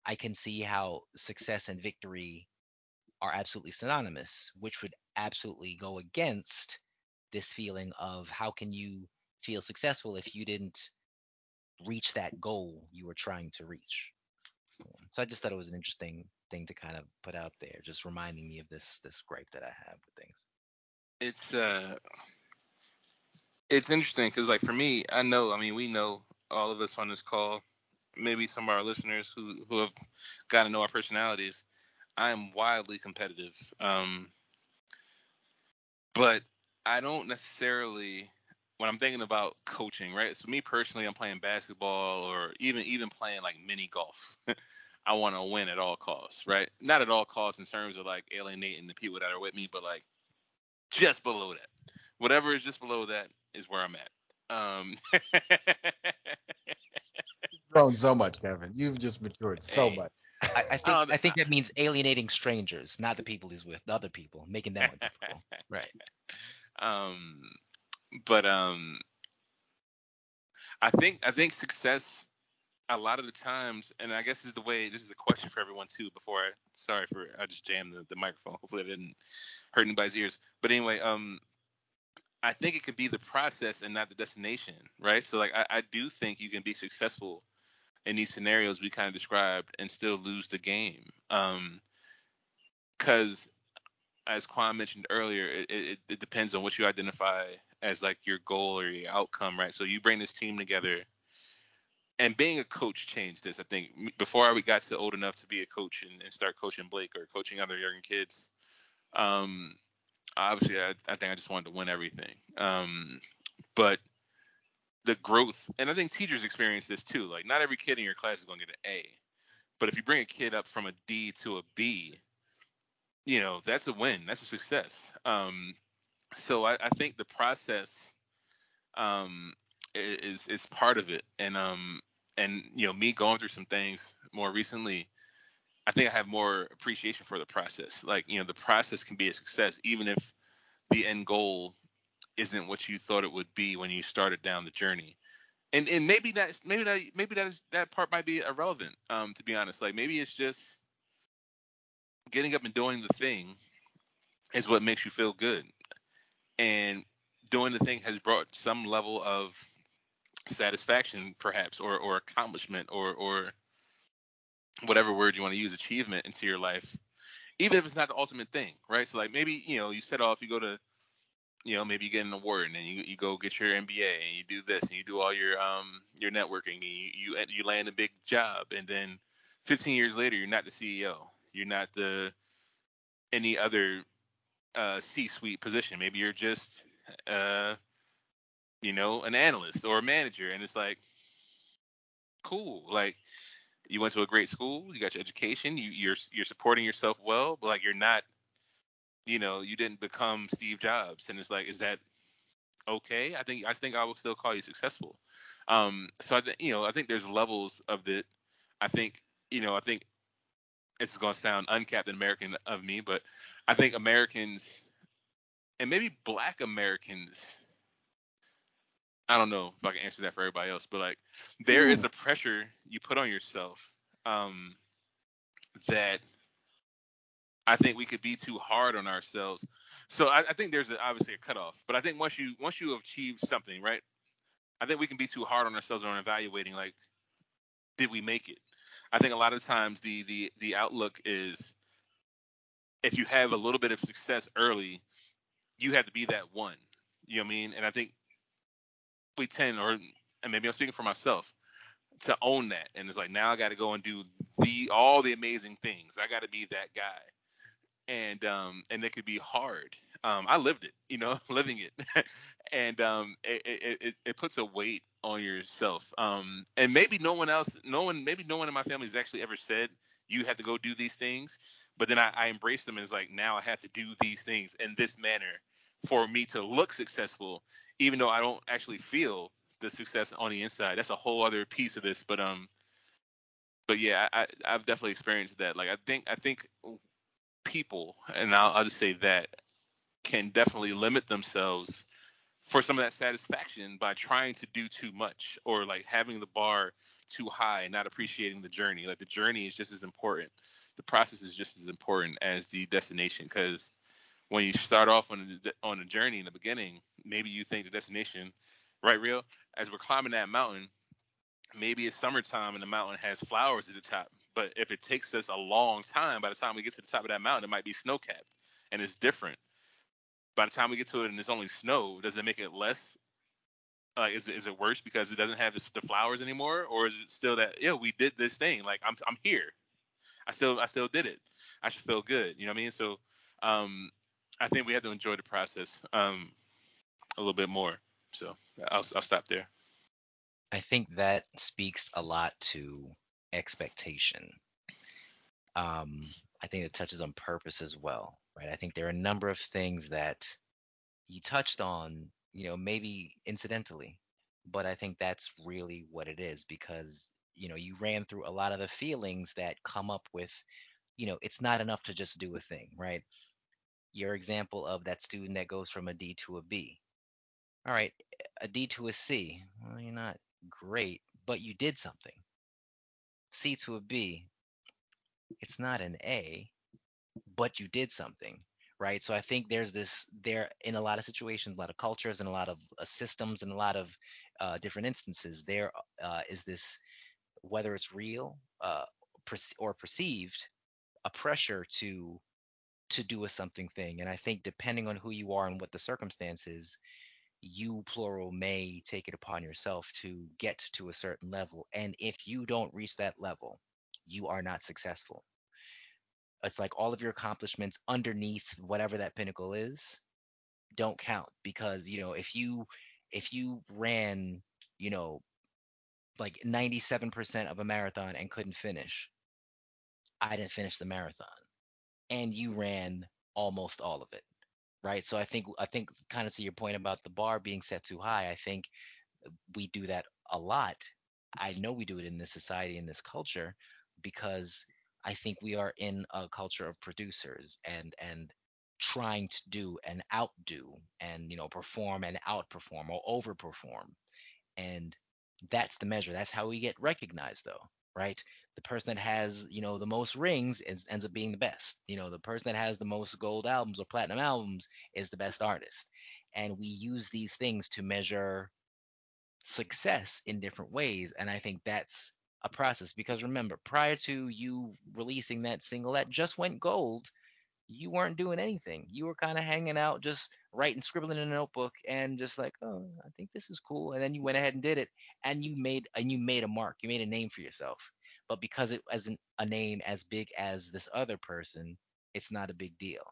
I can see how success and victory are absolutely synonymous, which would absolutely go against this feeling of how can you feel successful if you didn't reach that goal you were trying to reach. So I just thought it was an interesting thing to kind of put out there, just reminding me of this this gripe that I have with things. It's uh, it's interesting because like for me, I know, I mean, we know all of us on this call, maybe some of our listeners who who have gotten to know our personalities. I am wildly competitive, um, but I don't necessarily when I'm thinking about coaching, right? So me personally, I'm playing basketball or even even playing like mini golf. I want to win at all costs, right? Not at all costs in terms of like alienating the people that are with me, but like just below that. Whatever is just below that is where I'm at. Um, grown so much, Kevin. You've just matured so Hey. much. I, I think Oh, I think that means alienating strangers, not the people he's with, the other people, making them uncomfortable. right. um, but um, I think I think success a lot of the times, and I guess is the way. This is a question for everyone too. Before I, sorry for I just jammed the, the microphone. Hopefully I didn't hurt anybody's ears. But anyway, um, I think it could be the process and not the destination, right? So like I, I do think you can be successful in these scenarios we kind of described and still lose the game. Um, because as Quan mentioned earlier, it, it, it depends on what you identify as like your goal or your outcome, right? So you bring this team together, and being a coach changed this. I think before I got to old enough to be a coach and, and start coaching Blake or coaching other young kids, um, obviously I, I think I just wanted to win everything. Um, but the growth, and I think teachers experience this too. Like not every kid in your class is going to get an A, but if you bring a kid up from a D to a B, you know that's a win. That's a success. Um, so I, I think the process um, is is part of it, and um, and you know me going through some things more recently. I think I have more appreciation for the process. Like, you know, the process can be a success even if the end goal isn't what you thought it would be when you started down the journey. And and maybe that's maybe that maybe that is that part might be irrelevant. Um, to be honest, like maybe it's just getting up and doing the thing is what makes you feel good. And doing the thing has brought some level of satisfaction, perhaps, or or accomplishment, or or whatever word you want to use, achievement into your life, even if it's not the ultimate thing, right? So like maybe you know you set off, you go to you know maybe you get an award and then you, you go get your MBA and you do this and you do all your um your networking and you you you land a big job and then 15 years later you're not the CEO, you're not the any other uh, C-suite position. Maybe you're just uh you know an analyst or a manager and it's like cool like you went to a great school, you got your education, you, you're you're supporting yourself well, but like you're not, you know, you didn't become Steve Jobs, and it's like, is that okay? I think I think I will still call you successful. Um, so I think you know, I think there's levels of it. I think you know, I think it's gonna sound uncaptain American of me, but I think Americans and maybe Black Americans I don't know if I can answer that for everybody else, but like there is a pressure you put on yourself um, that I think we could be too hard on ourselves. So I, I think there's a, obviously a cutoff, but I think once you once you achieve something, right? I think we can be too hard on ourselves on evaluating like, did we make it? I think a lot of times the the the outlook is if you have a little bit of success early, you have to be that one. You know what I mean? And I think we tend, or and maybe I'm speaking for myself, to own that. And it's like now I got to go and do the all the amazing things. I got to be that guy. And um and it could be hard. Um, I lived it, you know, living it, and um, it, it, it, it puts a weight on yourself. Um, and maybe no one else, no one, maybe no one in my family has actually ever said you have to go do these things. But then I, I embrace them as like now I have to do these things in this manner for me to look successful, even though I don't actually feel the success on the inside. That's a whole other piece of this, but um, but yeah, I, I've definitely experienced that. Like I think I think people, and I'll, I'll just say that, can definitely limit themselves for some of that satisfaction by trying to do too much or like having the bar too high and not appreciating the journey. Like the journey is just as important. The process is just as important as the destination because when you start off on a, on a journey in the beginning, maybe you think the destination, right, real? As we're climbing that mountain, maybe it's summertime and the mountain has flowers at the top. But if it takes us a long time, by the time we get to the top of that mountain, it might be snow capped and it's different. By the time we get to it and it's only snow, does it make it less? Uh, is it is it worse because it doesn't have the, the flowers anymore, or is it still that yeah we did this thing like I'm I'm here, I still I still did it, I should feel good, you know what I mean? So um, I think we have to enjoy the process um, a little bit more. So I'll, I'll stop there. I think that speaks a lot to expectation. Um, I think it touches on purpose as well, right? I think there are a number of things that you touched on, you know, maybe incidentally, but I think that's really what it is because, you know, you ran through a lot of the feelings that come up with, you know, it's not enough to just do a thing, right? Your example of that student that goes from a D to a B. All right, a D to a C. Well, you're not great, but you did something. C to a B. It's not an A, but you did something, right? So I think there's this there in a lot of situations, a lot of cultures, and a lot of uh, systems, and a lot of uh, different instances. There uh, is this, whether it's real uh, or perceived, a pressure to to do a something thing. And I think depending on who you are and what the circumstances, you plural may take it upon yourself to get to a certain level. And if you don't reach that level, you are not successful. It's like all of your accomplishments underneath whatever that pinnacle is don't count because you know if you if you ran you know like 97% of a marathon and couldn't finish i didn't finish the marathon and you ran almost all of it right? So i think i think kind of to your point about the bar being set too high i think we do that a lot. I know we do it in this society in this culture because i think we are in a culture of producers and and trying to do and outdo and you know perform and outperform or overperform. And that's the measure. That's how we get recognized though right the person that has you know the most rings is, ends up being the best you know the person that has the most gold albums or platinum albums is the best artist and we use these things to measure success in different ways and i think that's a process because remember prior to you releasing that single that just went gold you weren't doing anything. You were kind of hanging out, just writing, scribbling in a notebook, and just like, oh, I think this is cool. And then you went ahead and did it, and you made and you made a mark. You made a name for yourself. But because it wasn't a name as big as this other person, it's not a big deal.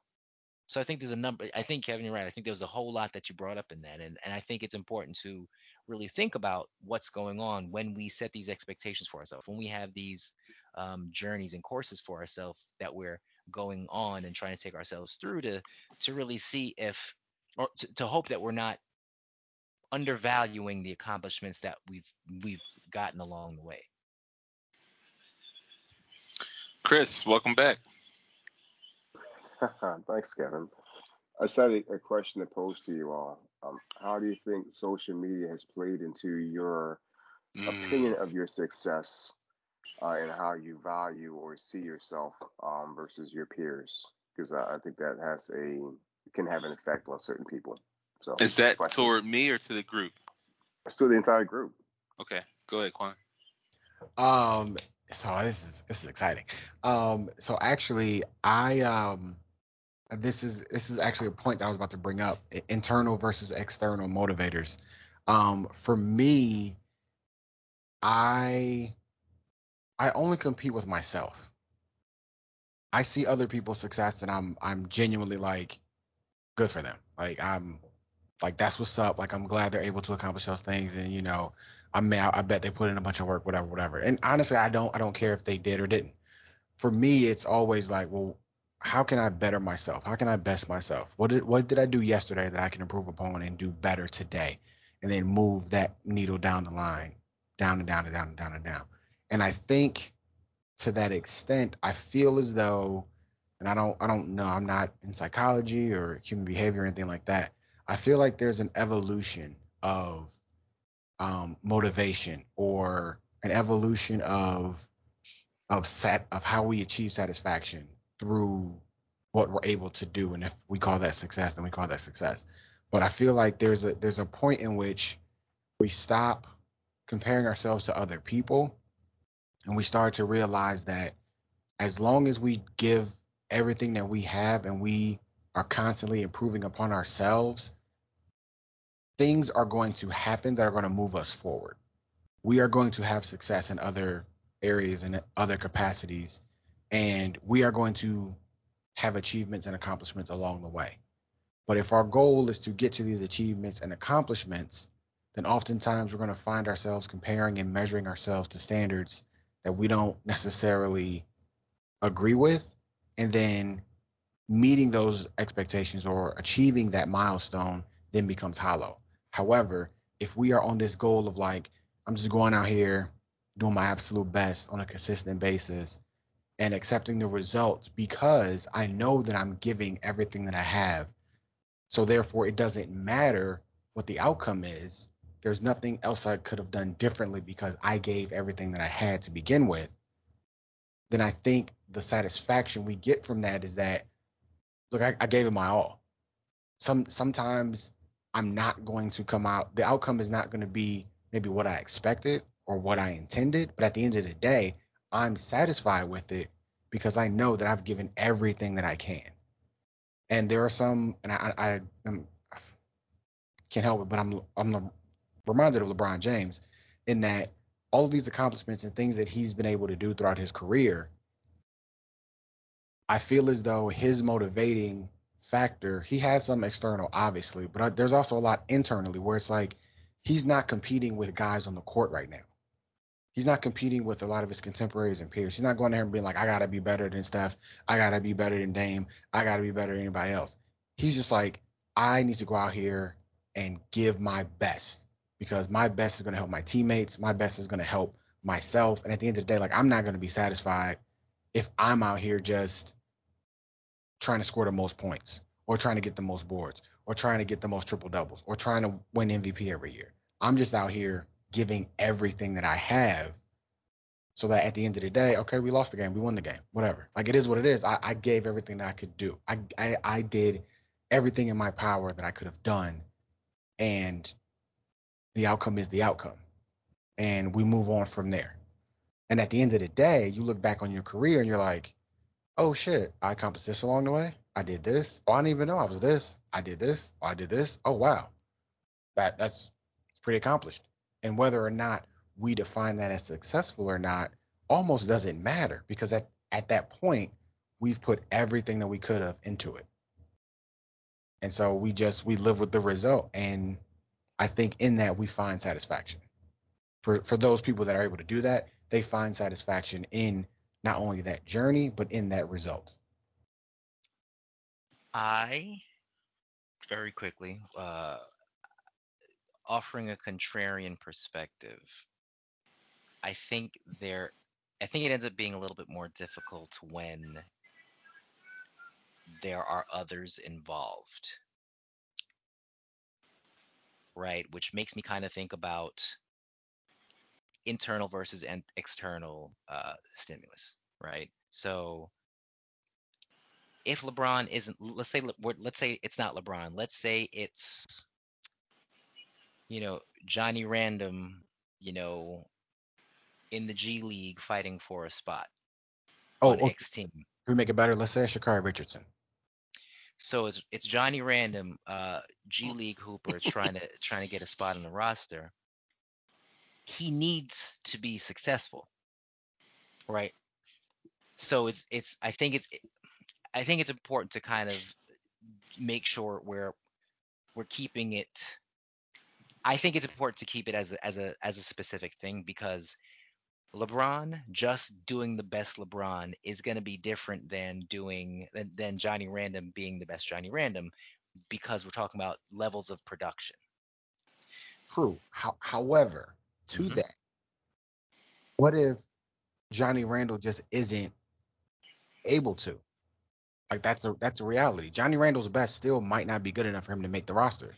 So I think there's a number. I think Kevin, you're right. I think there's a whole lot that you brought up in that, and and I think it's important to really think about what's going on when we set these expectations for ourselves, when we have these um, journeys and courses for ourselves that we're going on and trying to take ourselves through to to really see if or to, to hope that we're not undervaluing the accomplishments that we've we've gotten along the way. Chris, welcome back. Thanks, Kevin. I said a, a question to pose to you all. Um, how do you think social media has played into your mm. opinion of your success uh, and how you value or see yourself um, versus your peers? Because I, I, think that has a can have an effect on certain people. So is that question. toward me or to the group? It's to the entire group. Okay, go ahead, Quan. Um, so this is this is exciting. Um, so actually, I um, this is this is actually a point that I was about to bring up: internal versus external motivators. Um, for me, I I only compete with myself. I see other people's success, and I'm I'm genuinely like, good for them. Like I'm like that's what's up. Like I'm glad they're able to accomplish those things, and you know, I mean, I, I bet they put in a bunch of work, whatever, whatever. And honestly, I don't, I don't care if they did or didn't. For me, it's always like, well, how can I better myself? How can I best myself? What did, what did I do yesterday that I can improve upon and do better today? And then move that needle down the line, down and down and down and down and down. And I think to that extent, I feel as though, and I don't, I don't know, I'm not in psychology or human behavior or anything like that. I feel like there's an evolution of um, motivation or an evolution of of set of how we achieve satisfaction through what we're able to do and if we call that success then we call that success. But i feel like there's a there's a point in which we stop comparing ourselves to other people and we start to realize that as long as we give everything that we have and we are constantly improving upon ourselves things are going to happen that are going to move us forward. We are going to have success in other areas and other capacities, and we are going to have achievements and accomplishments along the way. But if our goal is to get to these achievements and accomplishments, then oftentimes we're going to find ourselves comparing and measuring ourselves to standards that we don't necessarily agree with. And then meeting those expectations or achieving that milestone then becomes hollow. However, if we are on this goal of like, I'm just going out here doing my absolute best on a consistent basis and accepting the results because I know that I'm giving everything that I have. So therefore, it doesn't matter what the outcome is. There's nothing else I could have done differently because I gave everything that I had to begin with. Then I think the satisfaction we get from that is that, look, I, I gave it my all. Some sometimes I'm not going to come out. The outcome is not going to be maybe what I expected or what I intended, but at the end of the day, I'm satisfied with it because I know that I've given everything that I can. And there are some, and I, I, I can't help it, but I'm I'm reminded of LeBron James in that all of these accomplishments and things that he's been able to do throughout his career, I feel as though his motivating factor. He has some external, obviously, but uh, there's also a lot internally where it's like he's not competing with guys on the court right now. He's not competing with a lot of his contemporaries and peers. He's not going there and being like, I gotta be better than Steph. I gotta be better than Dame. I gotta be better than anybody else. He's just like, I need to go out here and give my best because my best is gonna help my teammates. My best is gonna help myself. And at the end of the day, like I'm not gonna be satisfied if I'm out here just trying to score the most points or trying to get the most boards or trying to get the most triple doubles or trying to win MVP every year. I'm just out here giving everything that I have so that at the end of the day, okay, we lost the game, we won the game, whatever. Like it is what it is. I, I gave everything that I could do. I, I I did everything in my power that I could have done, and the outcome is the outcome, and we move on from there. And at the end of the day, you look back on your career and you're like, oh shit, I accomplished this along the way. I did this. Oh, I didn't even know I was this. I did this. Oh, I did this. Oh wow, that that's pretty accomplished. And whether or not we define that as successful or not almost doesn't matter because at at that point we've put everything that we could have into it. And so we just we live with the result. And I think in that we find satisfaction. For for those people that are able to do that, they find satisfaction in not only that journey, but in that result. I very quickly uh, offering a contrarian perspective. I think there, I think it ends up being a little bit more difficult when there are others involved, right? Which makes me kind of think about internal versus en- external uh, stimulus, right? So if LeBron isn't, let's say, let's say it's not LeBron. Let's say it's, you know, Johnny Random, you know, in the G League fighting for a spot Oh, on okay. X team. Can we make it better? Let's say it's Shakari Richardson. So it's it's Johnny Random, uh, G League hooper, trying to trying to get a spot on the roster. He needs to be successful, right? So it's it's I think it's I think it's important to kind of make sure we're we're keeping it. I think it's important to keep it as a, as a as a specific thing because LeBron just doing the best LeBron is going to be different than doing than, than Johnny Random being the best Johnny Random because we're talking about levels of production. True. How, however, to Mhm. that, what if Johnny Randall just isn't able to? Like that's a that's a reality. Johnny Randall's best still might not be good enough for him to make the roster.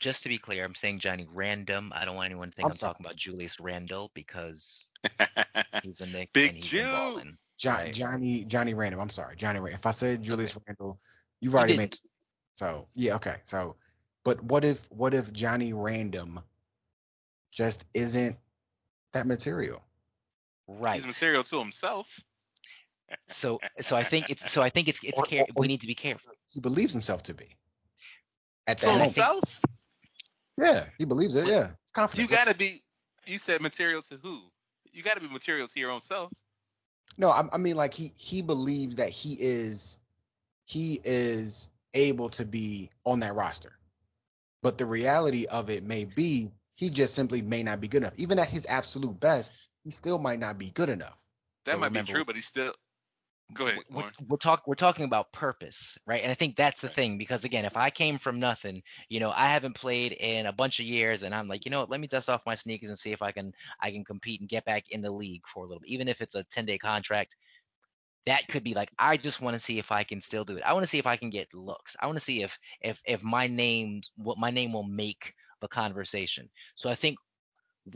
Just to be clear, I'm saying Johnny Random. I don't want anyone to think I'm I'm, talking about Julius Randle because he's a Knick Big and he's Jew. been balling. Right. Johnny Johnny Randall. I'm sorry, Johnny Randall. If I said Julius Okay. Randall, you've You already made so yeah, okay. So but what if what if Johnny Random just isn't that material? Right. He's material to himself. So so I think it's so I think it's it's Or- care, or- we need to be careful. He believes himself to be. At To that And I moment. think- himself. Yeah, he believes it. Yeah. It's confident. You gotta be. You said material to who? You gotta be material to your own self. No, I, I mean like he he believes that he is he is able to be on that roster. But the reality of it may be he just simply may not be good enough. Even at his absolute best, he still might not be good enough. That might remember- be true, but he's still. Go ahead, we're, we're talk we're talking about purpose, right? And I think that's the thing because again, if I came from nothing, you know, I haven't played in a bunch of years, and I'm like, you know what, let me dust off my sneakers and see if I can I can compete and get back in the league for a little bit, even if it's a 10 day contract. That could be like I just want to see if I can still do it. I want to see if I can get looks. I want to see if if if my name's what my name will make the conversation. So I think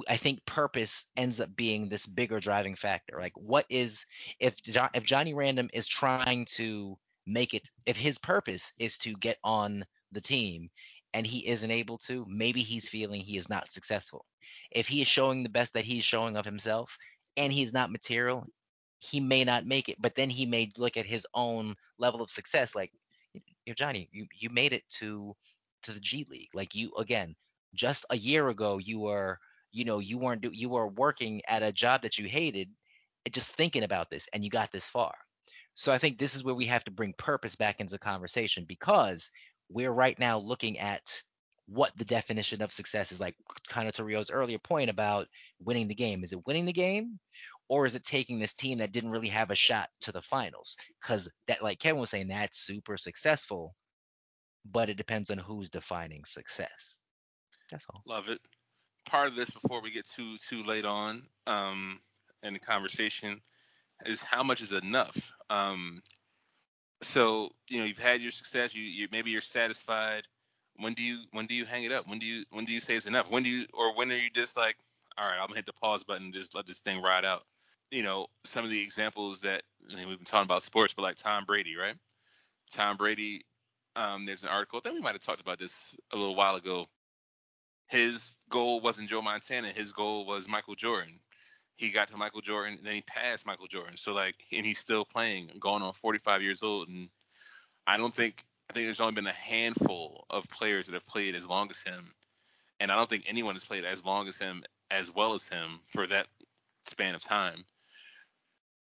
I think purpose ends up being this bigger driving factor. Like, what is if if Johnny Random is trying to make it, if his purpose is to get on the team and he isn't able to, maybe he's feeling he is not successful. If he is showing the best that he's showing of himself and he's not material, he may not make it. But then he may look at his own level of success, like, you Johnny, you you made it to to the G League. Like you again, just a year ago, you were you know you weren't do, you were working at a job that you hated eh, just thinking about this and you got this far. So i think this is where we have to bring purpose back into the conversation because we're right now looking at what the definition of success is like kind of to rio's earlier point about winning the game. Is it winning the game or is it taking this team that didn't really have a shot to the finals? Because that like kevin was saying that's super successful but it depends on who's defining success that's all Love it. Part of this before we get too too late on um, in the conversation is how much is enough. Um, so you know you've had your success. You, you maybe you're satisfied. When do you when do you hang it up? When do you when do you say it's enough? When do you or when are you just like, all right, I'm gonna hit the pause button and just let this thing ride out? You know, some of the examples that I mean, we've been talking about sports, but like Tom Brady, right? Tom Brady. Um, there's an article. I think we might have talked about this a little while ago his goal wasn't Joe Montana. His goal was Michael Jordan. He got to Michael Jordan, and then he passed Michael Jordan. So like, and he's still playing, going on 45 years old. And I don't think I think there's only been a handful of players that have played as long as him, and I don't think anyone has played as long as him, as well as him for that span of time.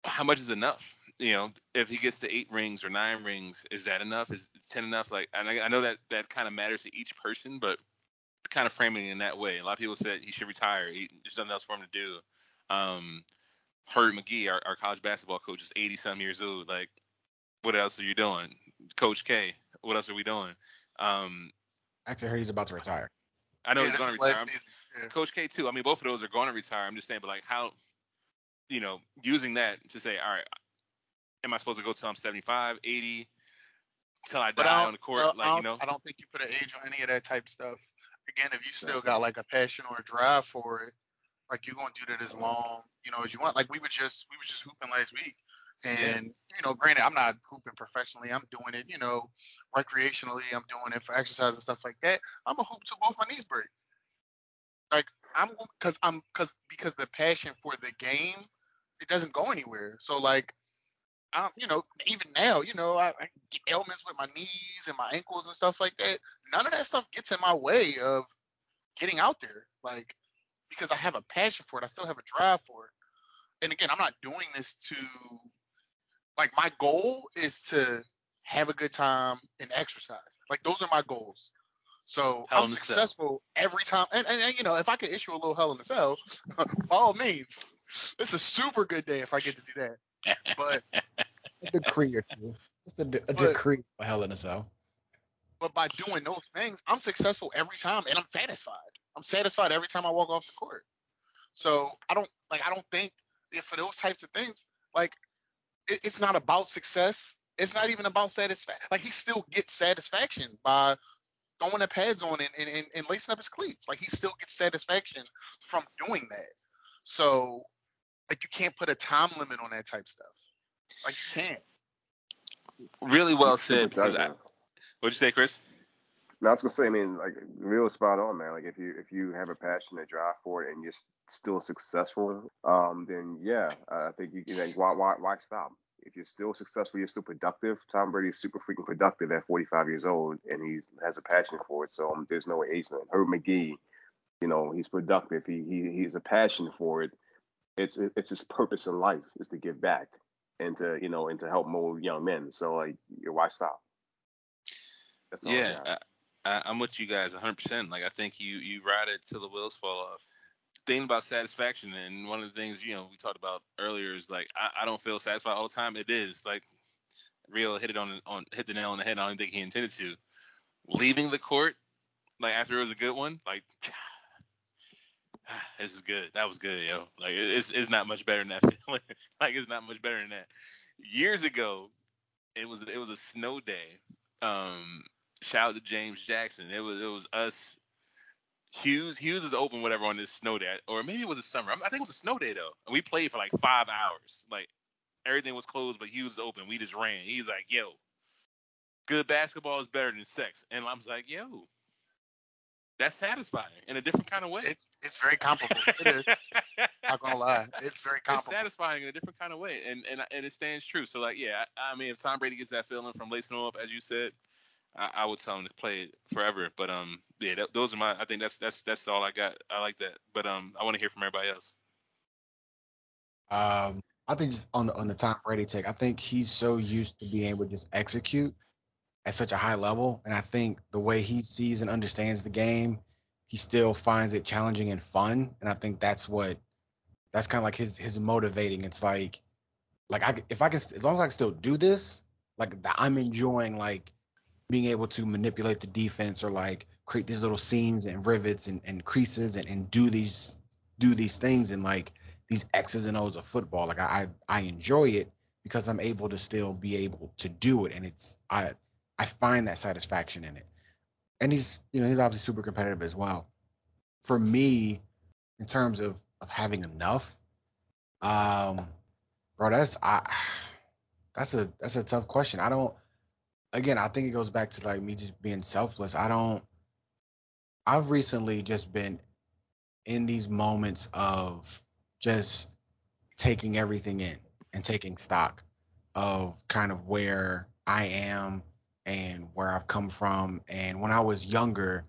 How much is enough? you know, if he gets to eight rings or nine rings, is that enough? Is ten enough? Like, I know that that kind of matters to each person, but kind of framing it in that way. A lot of people said he should retire. He, there's nothing else for him to do. Um, Herb Magee, our, our college basketball coach, is 80 some years old. Like, what else are you doing? Coach K, what else are we doing? Um, Actually, I heard he's about to retire. I know Yeah, he's going to retire. Yeah. Coach K too. I mean, both of those are going to retire. I'm just saying, but like how, you know, using that to say, all right, am I supposed to go till I'm 75, 80, till I But I die on the court? I like you know, I don't think you put an age on any of that type stuff. Again, if you still got like a passion or a drive for it, like you're gonna do that as long, you know, as you want. Like we were just we were just hooping last week, and you know, granted, I'm not hooping professionally. I'm doing it, you know, recreationally. I'm doing it for exercise and stuff like that. I'm a hoop till both my knees break. Like I'm because I'm because because the passion for the game, it doesn't go anywhere. So like um, you know, even now, you know, I, I get ailments with my knees and my ankles and stuff like that. None of that stuff gets in my way of getting out there, like because I have a passion for it. I still have a drive for it. And again, I'm not doing this to like my goal is to have a good time and exercise. Like those are my goals. So Hell in a Cell. successful every time. And, and, and, you know, if I could issue a little hell in the cell, by all means, it's a super good day if I get to do that. But A decree or two. Just a, de- a But- decree for Hell in a Cell. But by doing those things, I'm successful every time and I'm satisfied. I'm satisfied every time I walk off the court. So I don't like I don't think if for those types of things, like it, it's not about success. It's not even about satisfaction. Like he still gets satisfaction by throwing the pads on and, and, and, and lacing up his cleats. Like he still gets satisfaction from doing that. So like you can't put a time limit on that type stuff. Like you can't. really well He's super said. Because I, what'd you say, Chris? No, I was gonna say, I mean, like real spot on, man. Like if you if you have a passion and drive for it and you're still successful, um, then yeah, I think you can. Like, why why why stop? If you're still successful, you're still productive. Tom Brady's super freaking productive at 45 years old, and he has a passion for it. So um, there's no age limit. Herb Magee, you know, he's productive. He he he's a passion for it. It's it's his purpose in life is to give back and to you know and to help mold young men. So like, why stop? That's all Yeah. I, I, I'm with you guys 100%. Like I think you you ride it till the wheels fall off. Thing about satisfaction, and one of the things you know we talked about earlier is like I, I don't feel satisfied all the time. It is like real hit it on on hit the nail on the head. I don't think he intended to. Leaving the court like after it was a good one, like this is good. That was good, yo. Like it's it's not much better than that feeling. like it's not much better than that. Years ago, it was it was a snow day. Um, shout out to James Jackson. It was it was us. Hughes Hughes is open whatever on this snow day, or maybe it was a summer. I think it was a snow day though. And we played for like five hours. Like everything was closed, but Hughes was open. We just ran. He's like, yo, good basketball is better than sex. And I was like, yo, that's satisfying in a different kind of way. It's it's very comparable. It is. Not gonna lie, it's very comparable. it's satisfying in a different kind of way, and and and it stands true. So like, yeah, I, I mean, if Tom Brady gets that feeling from lacing him up, as you said, I, I would tell him to play it forever. But um, yeah, that, those are my. I think that's that's that's all I got. I like that. But um, I want to hear from everybody else. Um, I think on the on the Tom Brady take, I think he's so used to being able to just execute at such a high level, and I think the way he sees and understands the game, he still finds it challenging and fun, and I think that's what that's kind of like his his motivating. It's like like I if I can as long as I can still do this, like I'm enjoying like being able to manipulate the defense or like create these little seams and rivets and, and creases and, and do these do these things and like these X's and O's of football. Like I I enjoy it because I'm able to still be able to do it and it's I I find that satisfaction in it. And he's you know he's obviously super competitive as well. For me, in terms of of having enough, um, bro, that's I that's a that's a tough question. I don't again, I think it goes back to like me just being selfless. I don't I've recently just been in these moments of just taking everything in and taking stock of kind of where I am and where I've come from. And when I was younger,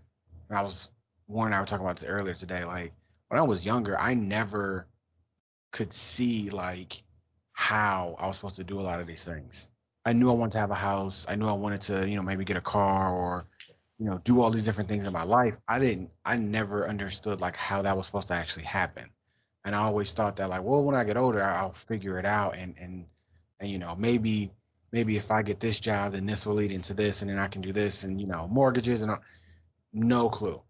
when I was Warren and I were talking about this earlier today, like when I was younger, I never could see like how I was supposed to do a lot of these things. I knew I wanted to have a house. I knew I wanted to, you know, maybe get a car or, you know, do all these different things in my life. I didn't, I never understood like how that was supposed to actually happen. And I always thought that like, well, when I get older, I'll figure it out. And, and, and, you know, maybe, maybe if I get this job, then this will lead into this and then I can do this and, you know, mortgages and no clue.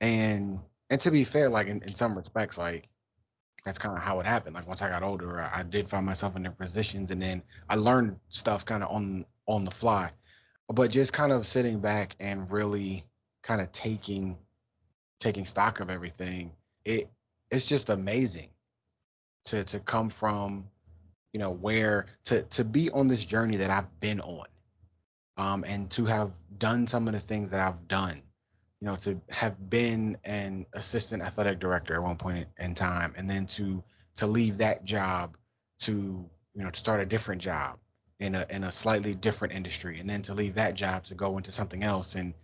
And, and to be fair, like in, in some respects, like that's kind of how it happened. Like once I got older, I, I did find myself in different positions, and then I learned stuff kind of on on the fly. But just kind of sitting back and really kind of taking taking stock of everything, it it's just amazing to to come from you know where to to be on this journey that I've been on, um, and to have done some of the things that I've done you know, to have been an assistant athletic director at one point in time, and then to to leave that job to you know to start a different job in a in a slightly different industry, and then to leave that job to go into something else, and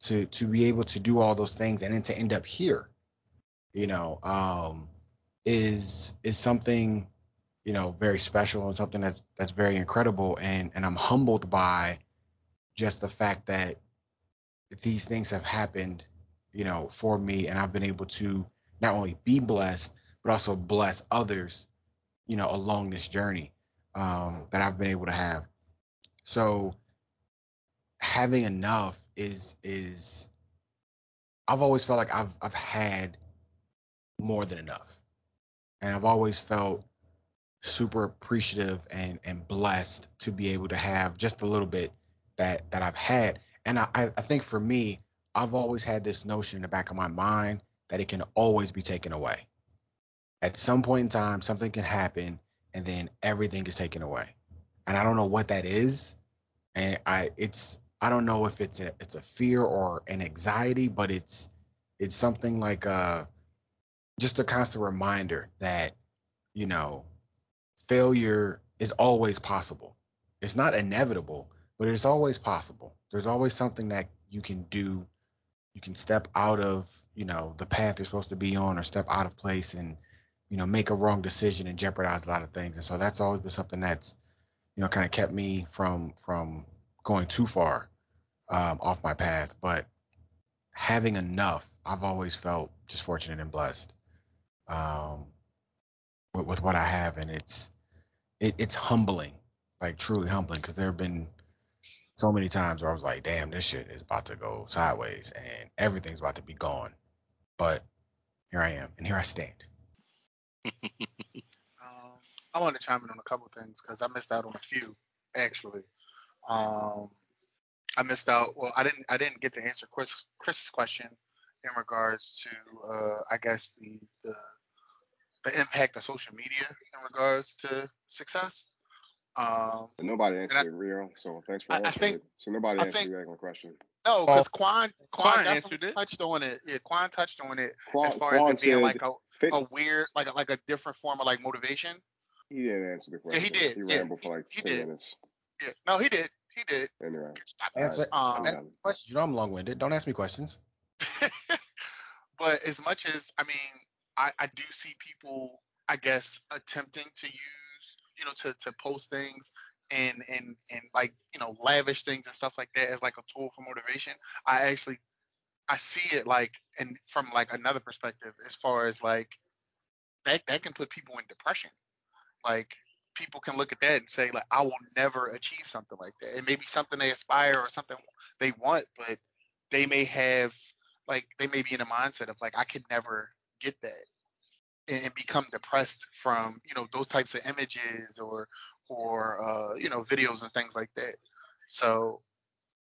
to to be able to do all those things, and then to end up here, you know, um, is is something you know very special and something that's that's very incredible, and and I'm humbled by just the fact that these things have happened, you know, for me, and I've been able to not only be blessed, but also bless others, you know, along this journey um, that I've been able to have. So having enough is is I've always felt like I've I've had more than enough, and I've always felt super appreciative and and blessed to be able to have just a little bit that that I've had and I, I think for me, I've always had this notion in the back of my mind that it can always be taken away. At some point in time, something can happen and then everything is taken away. And I don't know what that is. And I it's I don't know if it's a it's a fear or an anxiety, but it's it's something like uh just a constant reminder that, you know, failure is always possible. It's not inevitable, but it's always possible. There's always something that you can do. You can step out of, you know, the path you're supposed to be on or step out of place and, you know, make a wrong decision and jeopardize a lot of things. And so that's always been something that's, you know, kind of kept me from from going too far um, off my path. But having enough, I've always felt just fortunate and blessed um, with, with what I have, and it's it, it's humbling, like truly humbling, because there have been so many times where I was like, damn, this shit is about to go sideways and everything's about to be gone. But here I am and here I stand. um, I want to chime in on a couple things because I missed out on a few actually. Um, I missed out. Well, I didn't. I didn't get to answer Chris Chris's question in regards to, uh, I guess the the the impact of social media in regards to success. Um, nobody answered I, it real, so thanks for answering think, it. So nobody I answered think, the regular question. No, because Quan, Quan, Quan answered it. touched on it. Yeah, Quan touched on it Quan, as far Quan as it being like a, fit, a weird, like a, like a different form of like motivation. He didn't answer the question. Yeah, he did. He yeah, rambled for like he, 10 minutes. Yeah, no, he did. He did. Anyway. Stop answer, um, ask questions. You know I'm long-winded. Don't ask me questions. but as much as I mean, I, I do see people, I guess, attempting to use, you know, to to post things and and and like you know lavish things and stuff like that as like a tool for motivation. I actually i see it like and from like another perspective as far as like that that can put people in depression. Like people can look at that and say like i will never achieve something like that. It may be something they aspire or something they want but they may have like they may be in a mindset of like i could never get that and become depressed from you know those types of images or or uh, you know videos and things like that. So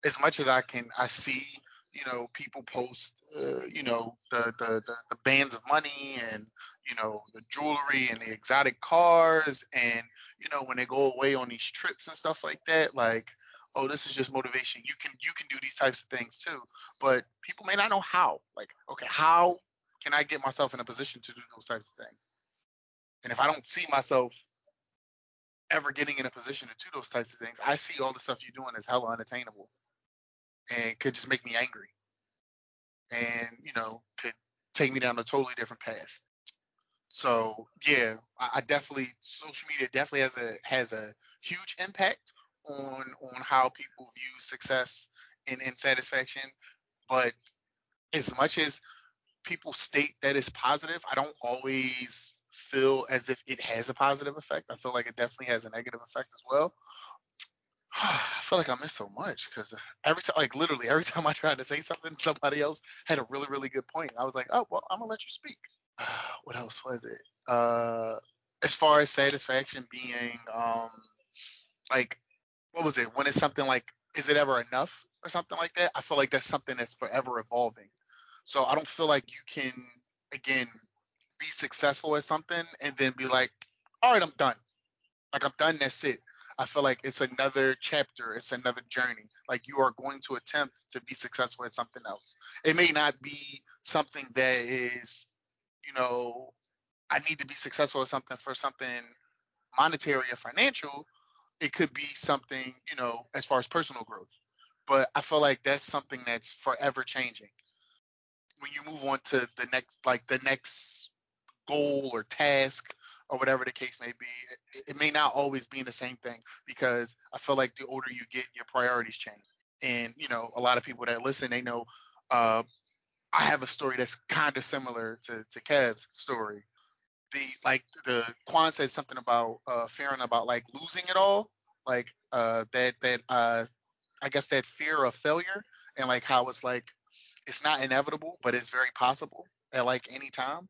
as much as I can, I see you know people post uh, you know the, the, the the bands of money and you know the jewelry and the exotic cars and you know when they go away on these trips and stuff like that like oh this is just motivation. You can you can do these types of things too. But people may not know how. Like okay how can i get myself in a position to do those types of things and if i don't see myself ever getting in a position to do those types of things, I see all the stuff you're doing as hella unattainable and could just make me angry and, you know, could take me down a totally different path. So yeah, I, I definitely social media definitely has a has a huge impact on on how people view success and, and satisfaction. But as much as people state that it's positive, I don't always feel as if it has a positive effect. I feel like it definitely has a negative effect as well. I feel like I missed so much because every time, like literally every time I tried to say something, somebody else had a really, really good point. I was like, oh, well, I'm gonna let you speak. What else was it? Uh, as far as satisfaction being, um, like, what was it? When it's something like, is it ever enough or something like that? I feel like that's something that's forever evolving. So I don't feel like you can, again, be successful at something and then be like, all right, I'm done. Like I'm done. That's it. I feel like it's another chapter, it's another journey. Like you are going to attempt to be successful at something else. It may not be something that is, you know, I need to be successful at something for something monetary or financial. It could be something, you know, as far as personal growth. But I feel like that's something that's forever changing. When you move on to the next, like the next goal or task or whatever the case may be, it, it may not always be the same thing because I feel like the older you get, your priorities change. And you know, a lot of people that listen, they know uh, I have a story that's kind of similar to to Kev's story. The like the Quan said something about uh, fearing about like losing it all, like uh, that that uh, I guess that fear of failure and like how it's like it's not inevitable, but it's very possible at like any time.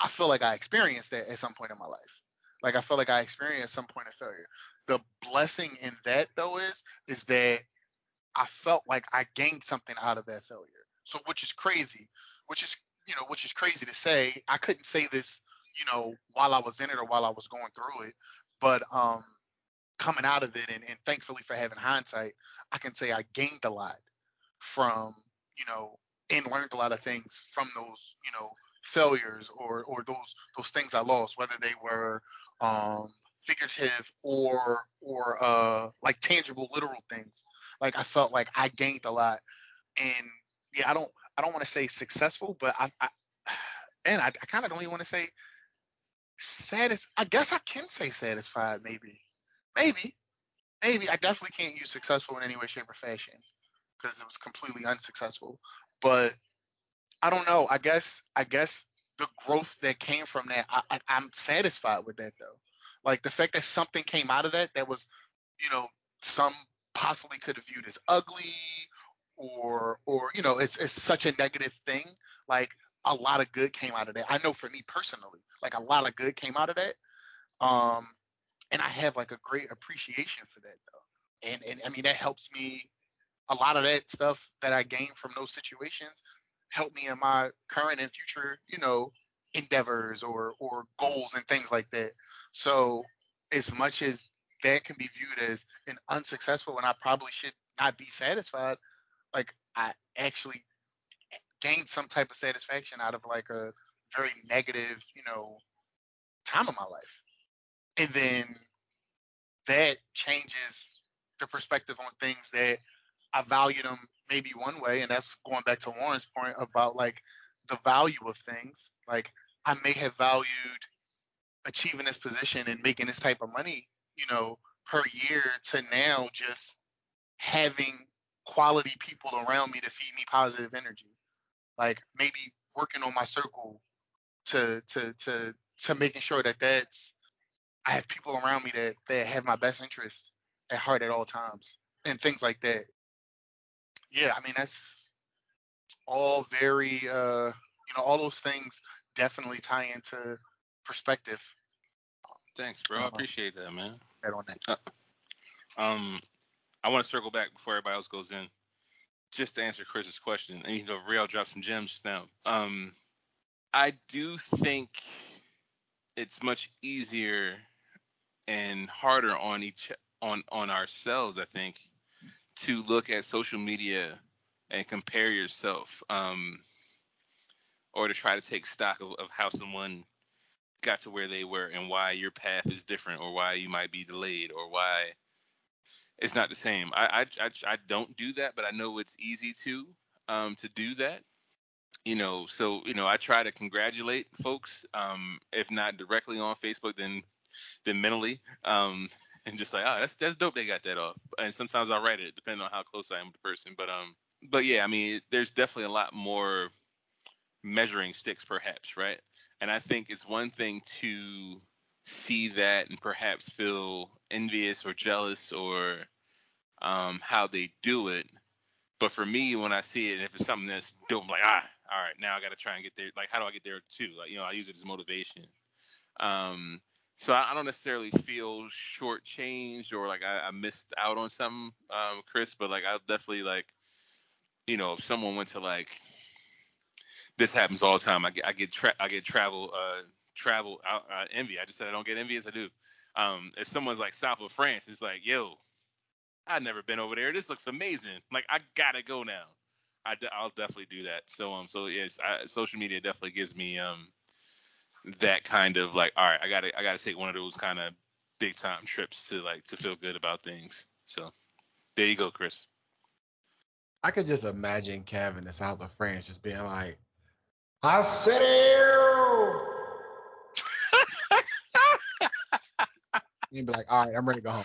I feel like I experienced that at some point in my life. Like I feel like I experienced some point of failure. The blessing in that though is is that I felt like I gained something out of that failure. So which is crazy, which is you know which is crazy to say. I couldn't say this you know while I was in it or while I was going through it, but um coming out of it and, and thankfully for having hindsight, I can say I gained a lot from you know and learned a lot of things from those you know failures or or those those things I lost, whether they were um, figurative or or uh, like tangible, literal things. Like I felt like I gained a lot, and yeah, I don't I don't want to say successful, but I, I and I, I kind of don't even want to say satis. I guess I can say satisfied, maybe, maybe, maybe. I definitely can't use successful in any way, shape, or fashion because it was completely unsuccessful. But I don't know. I guess I guess the growth that came from that, I, I, am satisfied with that though. Like the fact that something came out of that that was, you know, some possibly could have viewed as ugly or or you know, it's it's such a negative thing. Like a lot of good came out of that. I know for me personally, like a lot of good came out of that. Um, and I have like a great appreciation for that though. And and I mean that helps me a lot of that stuff that I gained from those situations helped me in my current and future, you know, endeavors or or goals and things like that. So as much as that can be viewed as an unsuccessful and I probably should not be satisfied, like I actually gained some type of satisfaction out of like a very negative, you know, time of my life. And then that changes the perspective on things that I value them maybe one way, and that's going back to Warren's point about like the value of things. Like I may have valued achieving this position and making this type of money, you know, per year to now just having quality people around me to feed me positive energy. Like maybe working on my circle to to to to making sure that that's I have people around me that that have my best interest at heart at all times and things like that yeah, I mean that's all very uh, you know all those things definitely tie into perspective. Thanks, bro. I uh-huh. appreciate that, man. That on that. Uh, um, I want to circle back before everybody else goes in, just to answer Chris's question. And you know, Real dropped some gems just now. Um, I do think it's much easier and harder on each on on ourselves. I think to look at social media and compare yourself, um, or to try to take stock of, of how someone got to where they were and why your path is different, or why you might be delayed, or why it's not the same. I I, I, I don't do that, but I know it's easy to um, to do that. you know, so you know, I try to congratulate folks, um, if not directly on Facebook, then then mentally, um, and just like, oh, that's that's dope. They got that off. And sometimes I write it, depending on how close I am with the person. But um, but yeah, I mean, there's definitely a lot more measuring sticks, perhaps, right? And I think it's one thing to see that and perhaps feel envious or jealous or um, how they do it. But for me, when I see it, if it's something that's dope, I'm like, ah, all right, now I got to try and get there. Like, how do I get there too? Like, you know, I use it as motivation. Um, so I, I don't necessarily feel shortchanged or like I, I missed out on something, um, Chris. But like, I'll definitely like, you know, if someone went to like, this happens all the time. I get, I get, tra- I get travel, uh, travel uh, envy. I just said I don't get envy as I do. Um, if someone's like south of France, it's like, yo, I've never been over there. This looks amazing. Like I gotta go now. I will definitely do that. So um, so yes, I, social media definitely gives me um that kind of like, all right, I gotta I gotta take one of those kind of big time trips to like to feel good about things. So there you go, Chris. I could just imagine Kevin in the south of France just being like, I said You'd be like, all right, I'm ready to go home.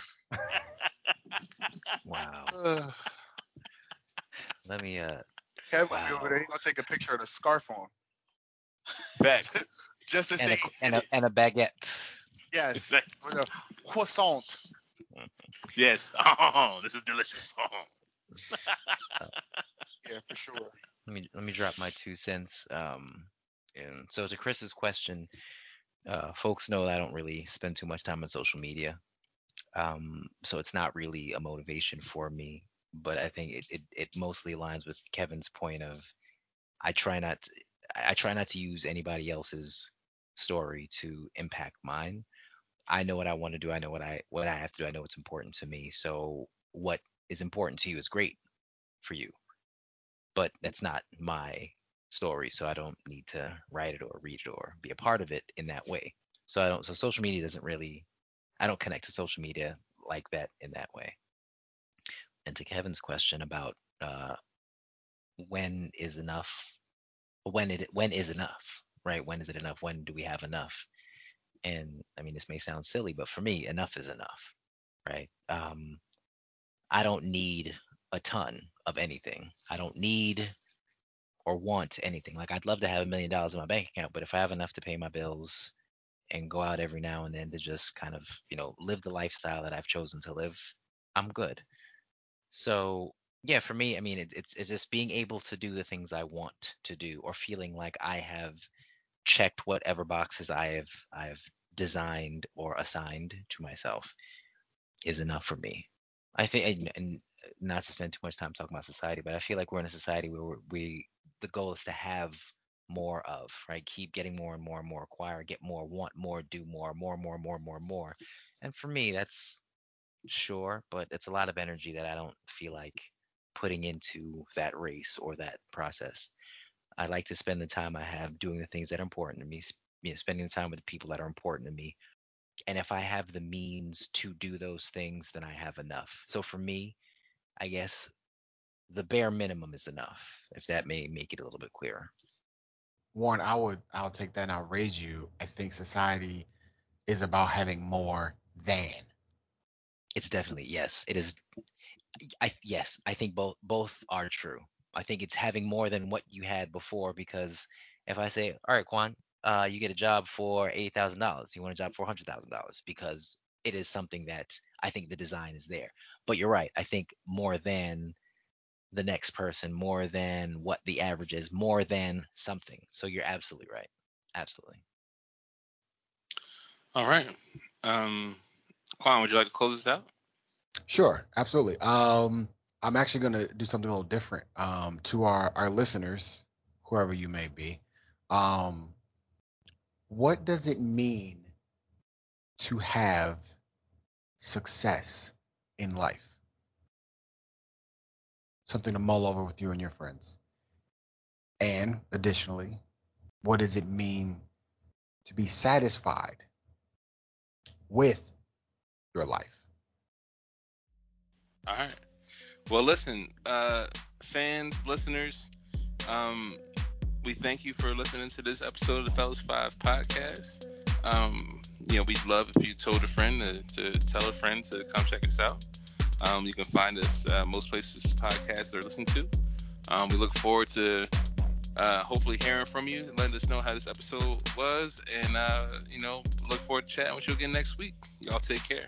Wow. Ugh. Let me uh Kevin will be Wow. over there. He's gonna take a picture of the scarf on, Facts. just to and a see. and a and a baguette. yes, with a croissant. yes. Oh, this is delicious. Oh. Yeah, for sure. Let me let me drop my two cents. Um and so to Chris's question, uh folks know that I don't really spend too much time on social media. Um so it's not really a motivation for me. But I think it, it, it mostly aligns with Kevin's point of I try not to, I try not to use anybody else's story to impact mine. I know what I want to do. I know what I what I have to do. I know what's important to me. So what is important to you is great for you, but that's not my story. So I don't need to write it or read it or be a part of it in that way. So I don't. So social media doesn't really. I don't connect to social media like that in that way. And to Kevin's question about uh, when is enough, when it when is enough, right? When is it enough? When do we have enough? And I mean, this may sound silly, but for me, enough is enough, right? Um, I don't need a ton of anything. I don't need or want anything. Like I'd love to have a million dollars in my bank account, but if I have enough to pay my bills and go out every now and then to just kind of, you know, live the lifestyle that I've chosen to live, I'm good. So yeah, for me, I mean, it, it's it's just being able to do the things I want to do, or feeling like I have checked whatever boxes I have I've designed or assigned to myself is enough for me. I think, and, and uh, not to spend too much time talking about society, but I feel like we're in a society where we the goal is to have more of, right? Keep getting more and more and more, acquire, get more, want more, do more, more, more, more, more, more. And for me, that's sure, but it's a lot of energy that I don't feel like putting into that race or that process. I like to spend the time I have doing the things that are important to me, you know, spending the time with the people that are important to me. And if I have the means to do those things, then I have enough. So for me, I guess the bare minimum is enough, if that may make it a little bit clearer. Warren, I would I'll take that and I'll raise you. I think society is about having more than. It's definitely yes. It is. I yes. I think both both are true. I think it's having more than what you had before because if I say, all right, Quan, uh, you get a job for eighty thousand dollars. You want a job for hundred thousand dollars because it is something that I think the design is there. But you're right. I think more than the next person, more than what the average is, more than something. So you're absolutely right. Absolutely. All right. Um, Quan, would you like to close this out? Sure, absolutely. Um, I'm actually going to do something a little different um, to our, our listeners, whoever you may be. Um, what does it mean to have success in life? Something to mull over with you and your friends. And additionally, what does it mean to be satisfied with your life? All right. Well, listen, uh, fans, listeners, um, we thank you for listening to this episode of the Fellas Five podcast. Um, you know, we'd love if you told a friend to, to tell a friend to come check us out. Um, you can find us uh, most places podcasts are listened to. Um, we look forward to uh, hopefully hearing from you, letting us know how this episode was, and uh, you know, look forward to chatting with you again next week. Y'all take care.